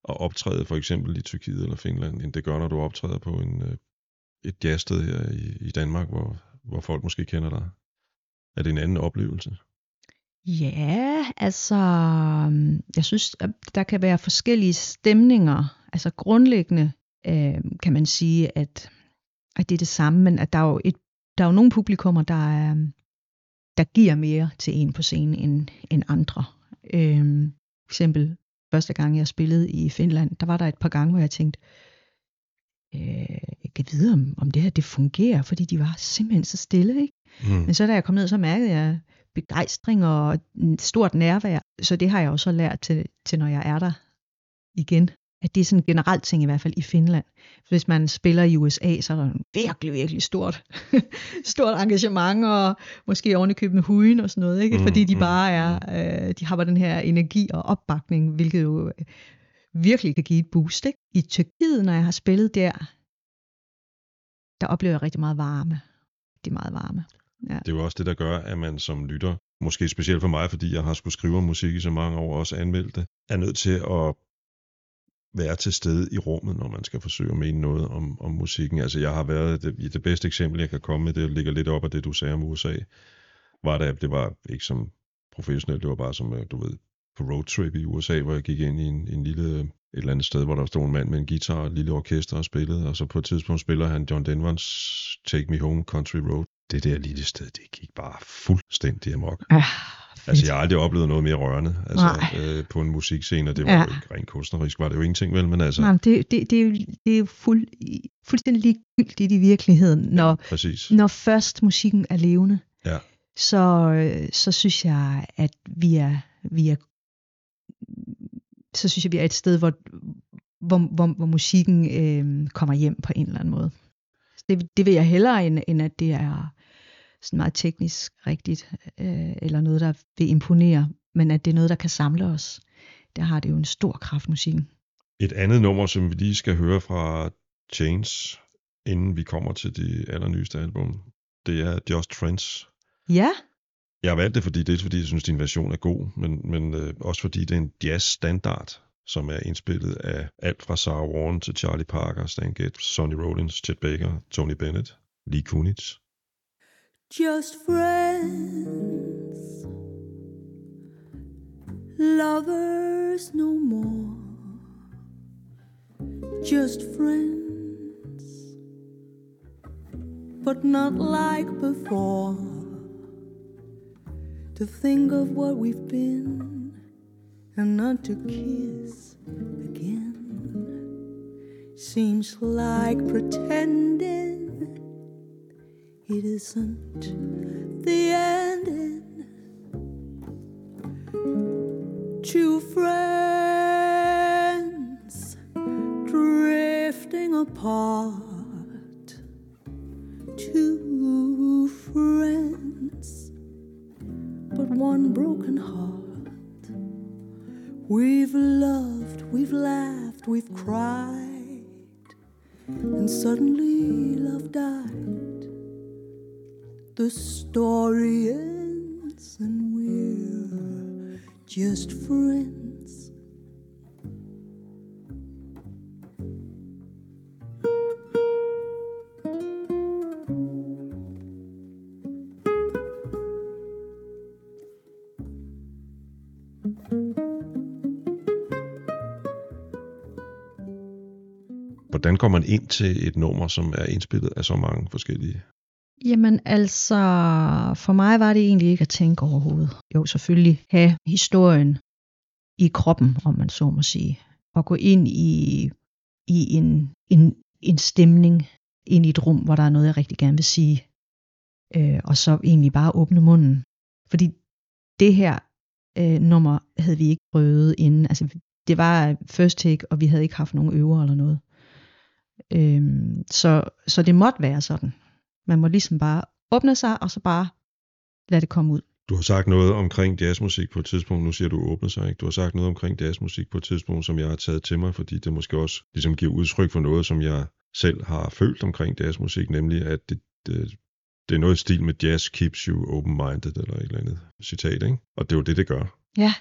Speaker 2: og optræde for eksempel i Tyrkiet eller Finland, end det gør, når du optræder på en, øh, et jazzsted her i, i Danmark, hvor, hvor folk måske kender dig? Er det en anden oplevelse?
Speaker 1: Ja, altså, mm, jeg synes, at der kan være forskellige stemninger. Altså grundlæggende øh, kan man sige, at, at det er det samme, men at der er jo, et, der er jo nogle publikummer, der, er, der giver mere til en på scenen end, end andre. Øh, for eksempel første gang, jeg spillede i Finland, der var der et par gange, hvor jeg tænkte, øh, jeg kan vide, om, om det her det fungerer, fordi de var simpelthen så stille. Ikke?
Speaker 2: Mm.
Speaker 1: Men så da jeg kom ned, så mærkede jeg begejstring og stort nærvær. Så det har jeg også lært til, til, når jeg er der igen. At det er sådan en generelt ting i hvert fald i Finland. Hvis man spiller i USA, så er der en virkelig, virkelig stort, stort engagement, og måske ovenikøbet med huden og sådan noget, ikke?
Speaker 2: Mm,
Speaker 1: fordi de
Speaker 2: mm,
Speaker 1: bare er, øh, de har bare den her energi og opbakning, hvilket jo øh, virkelig kan give et boost. Ikke? I Tyrkiet, når jeg har spillet der, der oplever jeg rigtig meget varme. Det er meget varme. Ja.
Speaker 2: Det er jo også det, der gør, at man som lytter, måske specielt for mig, fordi jeg har skulle skrive om musik i så mange år og også anmeldt det, er nødt til at være til stede i rummet, når man skal forsøge at mene noget om, om musikken. Altså jeg har været, det, det bedste eksempel, jeg kan komme med, det ligger lidt op af det, du sagde om USA, var det, det var ikke som professionelt, det var bare som, øh, du ved, på roadtrip i USA, hvor jeg gik ind i en, en lille, øh, et eller andet sted, hvor der stod en mand med en guitar og et lille orkester og spillede, og så på et tidspunkt spiller han John Denvers Take Me Home Country Road. Det der lille sted, det gik bare fuldstændig amok.
Speaker 1: Ah,
Speaker 2: Altså, jeg har aldrig oplevet noget mere rørende altså,
Speaker 1: Nej.
Speaker 2: øh, på en musikscene, og det var
Speaker 1: Ja.
Speaker 2: ja. jo ikke rent kunstnerisk, var det jo ingenting vel, men altså,
Speaker 1: Nej, men det, det, det, er jo, det er jo fuld, fuldstændig ligegyldigt i virkeligheden, når,
Speaker 2: præcis.
Speaker 1: når først musikken er levende.
Speaker 2: Ja.
Speaker 1: Så, øh, så synes jeg, at vi er, vi er så synes jeg, vi er et sted, hvor, hvor, hvor, hvor musikken øh, kommer hjem på en eller anden måde. Det, det vil jeg hellere, end, end at det er sådan meget teknisk rigtigt, øh, eller noget, der vil imponere, men at det er noget, der kan samle os. Der har det jo en stor kraft, musikken.
Speaker 2: Et andet nummer, som vi lige skal høre fra Chains, inden vi kommer til det allernyeste album, det er Just Friends.
Speaker 1: Ja,
Speaker 2: Jeg har valgt det, fordi det er fordi, jeg synes, din version er god, men, men øh, også fordi det er en jazz-standard, som er indspillet af alt fra Sarah Vaughan til Charlie Parker, Stan Getz, Sonny Rollins, Chet Baker, Tony Bennett, Lee Kunitz.
Speaker 3: Just friends, lovers no more, just friends, but not like before. To think of what we've been and not to kiss again seems like pretending it isn't the ending. Two friends drifting apart. Two friends, but one broken heart. We've loved, we've laughed, we've cried, and suddenly love died. The story ends, and we're just friends.
Speaker 2: Hvordan går man ind til et nummer, som er indspillet af så mange forskellige?
Speaker 1: Jamen altså, for mig var det egentlig ikke at tænke overhovedet. Jo, selvfølgelig have historien i kroppen, om man så må sige. Og gå ind i, i en, en, en stemning, ind i et rum, hvor der er noget, jeg rigtig gerne vil sige. Øh, og så egentlig bare åbne munden. Fordi det her øh, nummer havde vi ikke prøvet inden. Altså, det var first take, og vi havde ikke haft nogen øver eller noget. Øhm, så, så det måtte være sådan. Man må ligesom bare åbne sig, og så bare lade det komme ud.
Speaker 2: Du har sagt noget omkring jazzmusik på et tidspunkt, nu siger du åbne sig, ikke? Du har sagt noget omkring jazzmusik på et tidspunkt, som jeg har taget til mig, fordi det måske også ligesom giver udtryk for noget, som jeg selv har følt omkring jazzmusik, nemlig at det, det, det er noget i stil med jazz keeps you open-minded, eller et eller andet citat, ikke? Og det er jo det, det gør.
Speaker 1: Ja,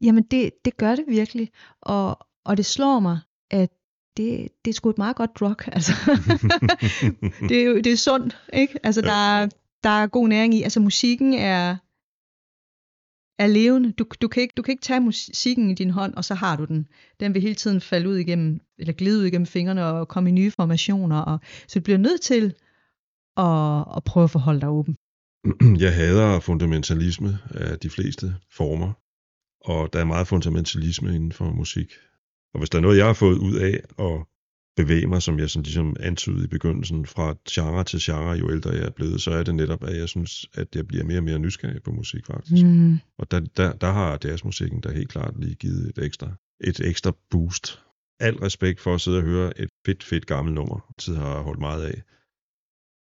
Speaker 1: jamen det, det gør det virkelig. Og, og det slår mig, at det, det er sgu et meget godt drug. Altså. det, er jo, det er sundt, ikke? Altså,
Speaker 2: Ja.
Speaker 1: der, er, der er god næring i. Altså, musikken er, er levende. Du, du, kan ikke, du kan ikke tage musikken i din hånd, og så har du den. Den vil hele tiden falde ud igennem, eller glide ud igennem fingrene og komme i nye formationer. Og, så du bliver nødt til at, at prøve at forholde dig åben.
Speaker 2: Jeg hader fundamentalisme af de fleste former, og der er meget fundamentalisme inden for musik. Og hvis der er noget, jeg har fået ud af at bevæge mig, som jeg sådan ligesom antydede i begyndelsen, fra genre til genre, jo ældre jeg er blevet, så er det netop, at jeg synes, at jeg bliver mere og mere nysgerrig på musik faktisk.
Speaker 1: Mm.
Speaker 2: Og der, der, der har jazzmusikken der helt klart lige givet et ekstra, et ekstra boost. Al respekt for at sidde og høre et fedt, fedt gammelt nummer, tid har holdt meget af.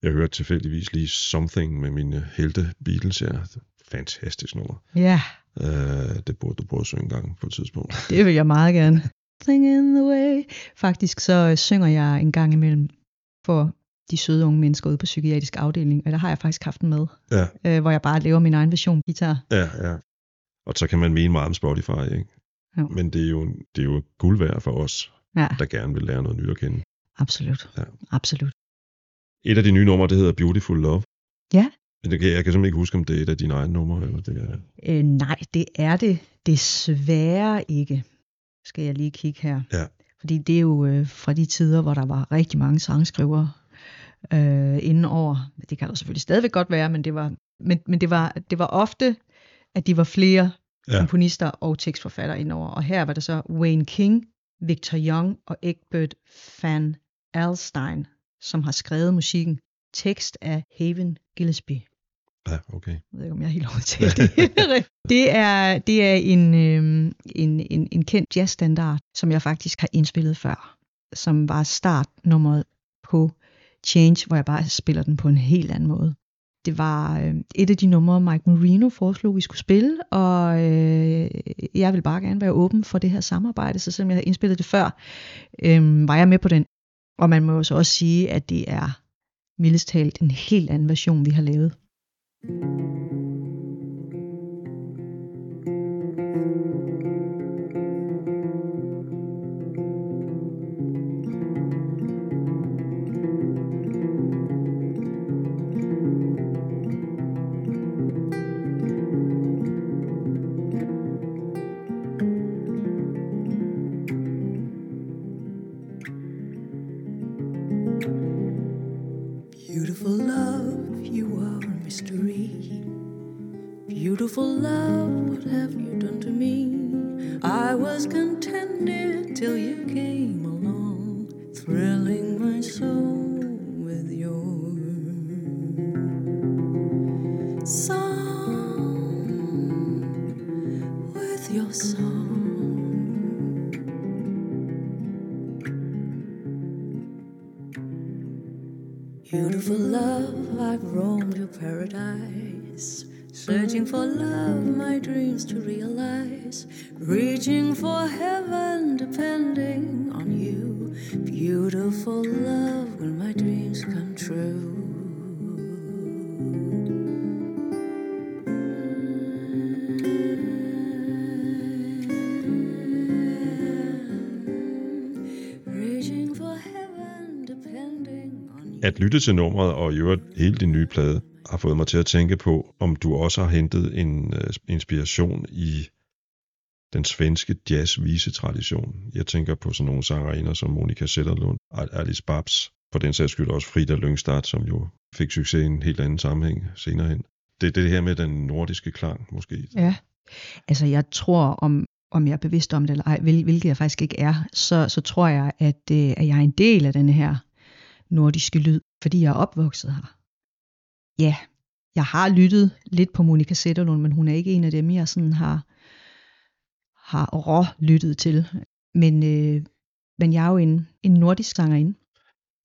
Speaker 2: Jeg hørte tilfældigvis lige Something med mine helte Beatles her. Fantastisk nummer.
Speaker 1: Ja,
Speaker 2: Uh, det burde du prøve at synge en gang på et tidspunkt.
Speaker 1: det vil jeg meget gerne. Thing in the way. Faktisk så øh, synger jeg en gang imellem for de søde unge mennesker ude på psykiatrisk afdeling, og der har jeg faktisk haft den med,
Speaker 2: Ja,
Speaker 1: øh, hvor jeg bare laver min egen version guitar.
Speaker 2: ja, ja. Og så kan man mene meget om Spotify, ikke?
Speaker 1: Jo.
Speaker 2: Men det er, jo, det er jo guld værd for os,
Speaker 1: Ja,
Speaker 2: der gerne vil lære noget nyt at kende.
Speaker 1: absolut.
Speaker 2: Ja.
Speaker 1: Absolut.
Speaker 2: Et af de nye numre, det hedder Beautiful Love.
Speaker 1: Ja.
Speaker 2: Men det kan, jeg kan simpelthen ikke huske, om det er et af dine egne numre, eller det er...
Speaker 1: Øh, nej, det er det desværre ikke. Skal jeg lige kigge her.
Speaker 2: Ja.
Speaker 1: Fordi det er jo øh, fra de tider, hvor der var rigtig mange sangskrivere øh, inden over. Det kan der selvfølgelig stadigvæk godt være, men det var, men, men det var, det var ofte, at de var flere
Speaker 2: ja.
Speaker 1: komponister og tekstforfattere indover. Og her var det så Wayne King, Victor Young og Egbert van Alstein, som har skrevet musikken. Tekst af Haven Gillespie.
Speaker 2: Ja, okay.
Speaker 1: Jeg ved ikke, om jeg er helt overtalt det. det er, det er en, øh, en, en, en kendt jazzstandard, som jeg faktisk har indspillet før, som var startnummeret på Change, hvor jeg bare spiller den på en helt anden måde. Det var øh, et af de numre, Mike Marino foreslog, vi skulle spille, og øh, jeg vil bare gerne være åben for det her samarbejde, så selvom jeg havde indspillet det før, øh, var jeg med på den. Og man må jo så også sige, at det er mildest talt en helt anden version, vi har lavet.
Speaker 3: Beautiful
Speaker 2: lytte til nummeret og i øvrigt hele din nye plade har fået mig til at tænke på, om du også har hentet en uh, inspiration i den svenske jazz-vise-tradition. Jeg tænker på sådan nogle sangerinder som Monika Zetterlund, Alice Babs, for den sags skyld også Frida Lyngstad, som jo fik succes i en helt anden sammenhæng senere hen. Det er det her med den nordiske klang, måske.
Speaker 1: Ja, altså jeg tror, om, om jeg er bevidst om det eller ej, hvil, hvilket jeg faktisk ikke er, så, så tror jeg, at, øh, at jeg er en del af den her nordiske lyd, fordi jeg er opvokset her. Ja, jeg har lyttet lidt på Monika Zetterlund, men hun er ikke en af dem, jeg sådan har, har rå lyttet til. Men, øh, men jeg er jo en, en nordisk sangerinde.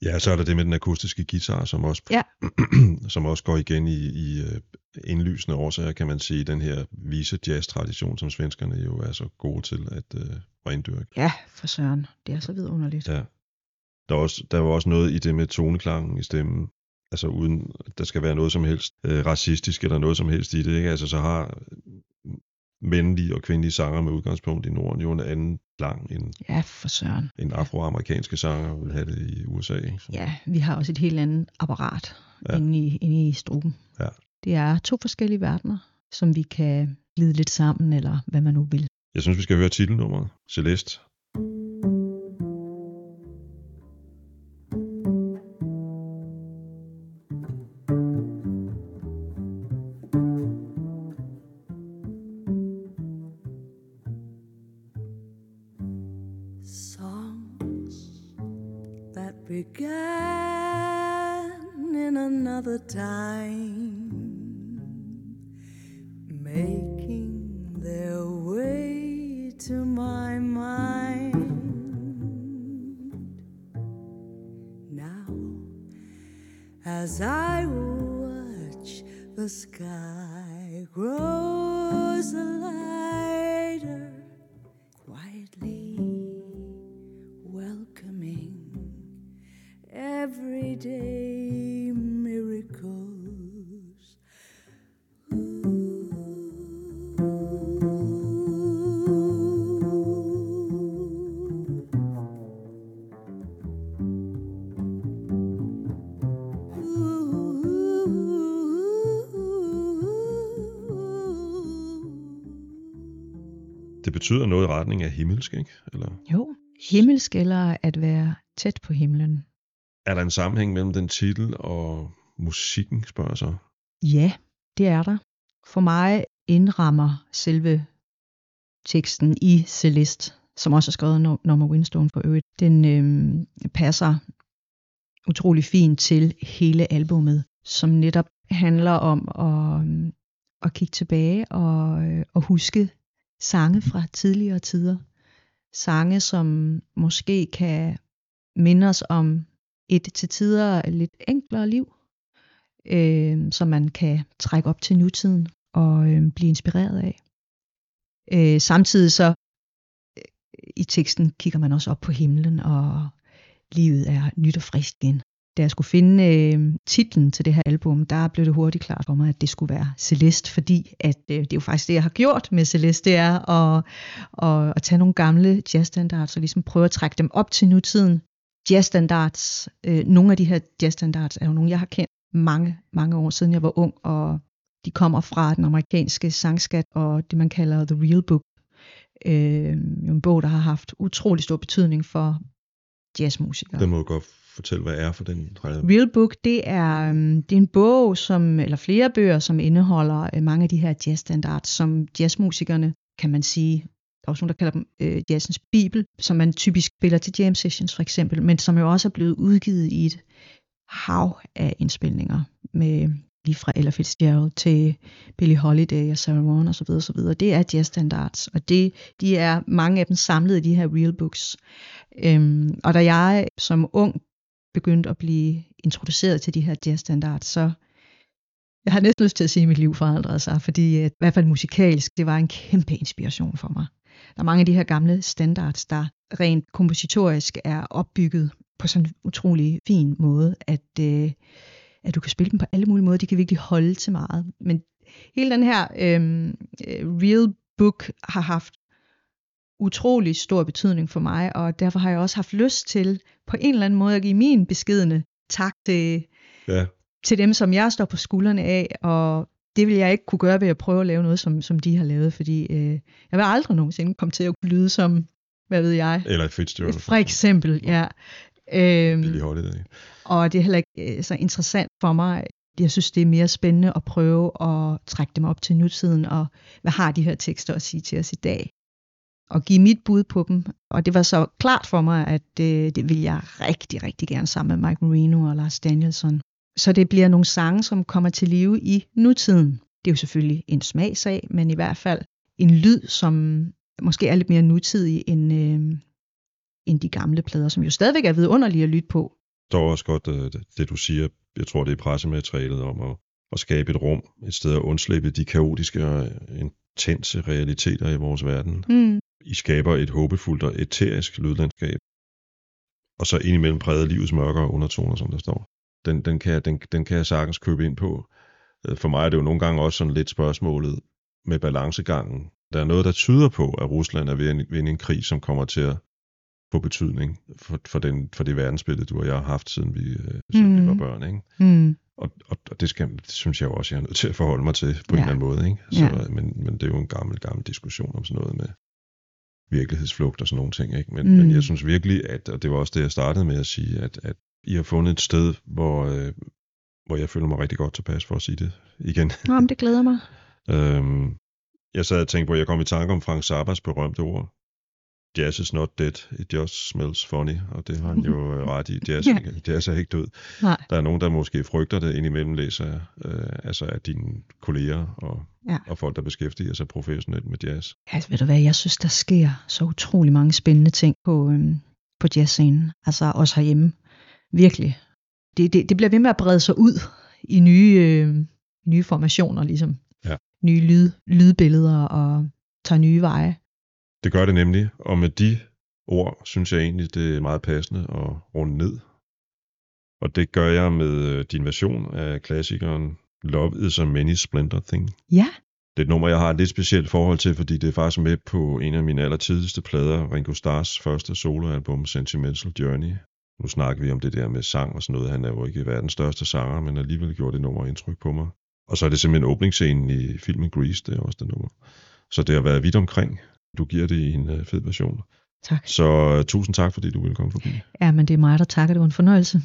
Speaker 2: Ja, så er der det med den akustiske guitar, som også,
Speaker 1: Ja.
Speaker 2: som også går igen i, i øh, indlysende årsager, kan man sige, den her vise jazz-tradition, som svenskerne jo er så gode til at øh, rendyrke.
Speaker 1: Ja, for søren. Det er så vidunderligt.
Speaker 2: Ja. Der er, også, der var også noget i det med toneklangen i stemmen, altså uden at der skal være noget som helst øh, racistisk eller noget som helst i det, ikke? Altså så har mændelige og kvindelige sanger med udgangspunkt i Norden jo en anden klang end,
Speaker 1: Ja, for søren.
Speaker 2: end afroamerikanske sanger vil have det i USA. Ikke?
Speaker 1: Ja, vi har også et helt andet apparat
Speaker 2: ja.
Speaker 1: inde, i, inde i struben.
Speaker 2: Ja.
Speaker 1: Det er to forskellige verdener, som vi kan glide lidt sammen, eller hvad man nu vil.
Speaker 2: Jeg synes, vi skal høre titelnummeret, Celeste.
Speaker 3: My mind. Now, as I watch the sky grows lighter,
Speaker 2: betyder noget i retning af himmelsk, ikke? Eller
Speaker 1: Jo, himmelsk eller at være tæt på himlen.
Speaker 2: er der en sammenhæng mellem den titel og musikken, spørger jeg så?
Speaker 1: Ja, det er der. For mig indrammer selve teksten i Celeste, som også er skrevet af Nor- Norma Winstone for øvrigt. Den øhm, passer utrolig fint til hele albummet, som netop handler om at, øhm, at kigge tilbage og, øh, og huske sange fra tidligere tider. Sange, som måske kan minde os om et til tider lidt enklere liv, øh, som man kan trække op til nutiden og øh, blive inspireret af. Øh, samtidig så øh, i teksten kigger man også op på himlen, og livet er nyt og frisk igen. Da jeg skulle finde øh, titlen til det her album, der blev det hurtigt klart for mig, at det skulle være Celeste, fordi at, øh, det er jo faktisk det, jeg har gjort med Celeste, det er at, at, at tage nogle gamle jazzstandards og ligesom prøve at trække dem op til nutiden. Jazzstandards, øh, nogle af de her jazzstandards er jo nogle, jeg har kendt mange, mange år siden jeg var ung, og de kommer fra den amerikanske sangskat og det, man kalder The Real Book. Øh, en bog, der har haft utrolig stor betydning for jazzmusikere.
Speaker 2: Den må godt fortælle, hvad er for den.
Speaker 1: Real Book, det er, øhm, det er en bog, som, eller flere bøger, som indeholder øh, mange af de her jazzstandards, som jazzmusikerne, kan man sige, der er også nogen, der kalder dem øh, jazzens bibel, som man typisk spiller til jam sessions for eksempel, men som jo også er blevet udgivet i et hav af indspilninger med lige fra Ella Fitzgerald til Billie Holiday og Sarah Vaughan osv. osv. Det er jazzstandards, og det, de er mange af dem samlet i de her real books. Øhm, og da jeg som ung begyndte at blive introduceret til de her jazzstandards, så jeg har næsten lyst til at sige, at mit liv forandrede sig, fordi at, i hvert fald musikalsk, det var en kæmpe inspiration for mig. Der er mange af de her gamle standards, der rent kompositorisk er opbygget på sådan en utrolig fin måde, at, øh, at du kan spille dem på alle mulige måder. De kan virkelig holde til meget. Men hele den her øhm, øh, real book har haft utrolig stor betydning for mig, og derfor har jeg også haft lyst til på en eller anden måde at give min beskedende tak til,
Speaker 2: Ja,
Speaker 1: til dem, som jeg står på skuldrene af, og det vil jeg ikke kunne gøre ved at prøve at lave noget, som, som de har lavet, fordi øh, jeg vil aldrig nogensinde komme til at kunne lyde som, hvad ved jeg,
Speaker 2: eller et Fitzgerald.
Speaker 1: for eksempel, ja. Øhm,
Speaker 2: Billie Holiday.
Speaker 1: og det er heller ikke øh, så interessant for mig. Jeg synes, det er mere spændende at prøve at trække dem op til nutiden, og hvad har de her tekster at sige til os i dag? Og give mit bud på dem. Og det var så klart for mig, at øh, det vil jeg rigtig, rigtig gerne sammen med Mike Marino og Lars Danielson. Så det bliver nogle sange, som kommer til live i nutiden. Det er jo selvfølgelig en smagsag, men i hvert fald en lyd, som måske er lidt mere nutidig end, øh, end de gamle plader, som jo stadigvæk er vidunderlige at lytte på.
Speaker 2: Der er også godt øh, det, du siger, jeg tror, det er pressematerialet om at, at skabe et rum, et sted at undslippe de kaotiske og intense realiteter i vores verden.
Speaker 1: Mm.
Speaker 2: I skaber et håbefuldt og eterisk lydlandskab, og så indimellem præget livets mørkere undertoner, som der står. Den, den, kan, jeg- den, den kan jeg sagtens købe ind på. Øh, For mig er det jo nogle gange også sådan lidt spørgsmålet med balancegangen. Der er noget, der tyder på, at Rusland er ved at vinde en krig, som kommer til at få betydning for, for, den, for det verdensbillede, du og jeg har haft, siden vi, øh, siden vi
Speaker 1: Mhm.
Speaker 2: var børn. Ikke?
Speaker 1: Mm.
Speaker 2: Og, og, og det, skal, det synes jeg jo også, jeg er nødt til at forholde mig til på ja.
Speaker 3: Ja.
Speaker 2: en eller anden måde. Ikke? Så,
Speaker 3: Ja.
Speaker 2: men, men det er jo en gammel, gammel diskussion om sådan noget med virkelighedsflugt og sådan nogle ting. Ikke? Men,
Speaker 3: Mm.
Speaker 2: mm. men jeg synes virkelig, at, og det var også det, jeg startede med at sige, at, at I har fundet et sted, hvor, øh, hvor jeg føler mig rigtig godt tilpas for at sige det igen.
Speaker 3: Nå, men det glæder mig.
Speaker 2: Øhm, jeg sad og tænkte på, at jeg kom i tanke om Frank Zappas berømte ord. Jazz is not dead, it just smells funny. Og det har han jo øh, ret i. Jazz,
Speaker 3: Ja.
Speaker 2: jazz er ikke død.
Speaker 3: Nej.
Speaker 2: Der er nogen, der måske frygter det indimellem, læser øh, altså af dine kolleger og,
Speaker 3: Ja.
Speaker 2: og folk, der beskæftiger sig professionelt med jazz.
Speaker 3: Altså, ved du hvad, jeg synes, der sker så utrolig mange spændende ting på, øhm, på jazzscenen. Altså også herhjemme. Virkelig. Det, det, det bliver ved med at brede sig ud i nye, øh, nye formationer, ligesom.
Speaker 2: Ja.
Speaker 3: Nye lyd, lydbilleder og tager nye veje.
Speaker 2: Det gør det nemlig, og med de ord synes jeg egentlig, det er meget passende at runde ned. Og det gør jeg med øh, din version af klassikeren Love is a many splendid thing.
Speaker 3: Ja,
Speaker 2: Det er et nummer, jeg har et lidt specielt forhold til, fordi det er faktisk med på en af mine allertidligste plader, Ringo Starrs første soloalbum, Sentimental Journey. Nu snakker vi om det der med sang og sådan noget. Han er jo ikke verdens største sanger, men alligevel gjorde det nummer indtryk på mig. Og så er det simpelthen åbningsscenen i filmen Grease, det er også det nummer. Så det har været vidt omkring. Du giver det i en øh, fed version.
Speaker 3: tak.
Speaker 2: Så uh, tusind tak, fordi du ville komme forbi.
Speaker 3: Ja, men det er mig, der takker. Det var en fornøjelse.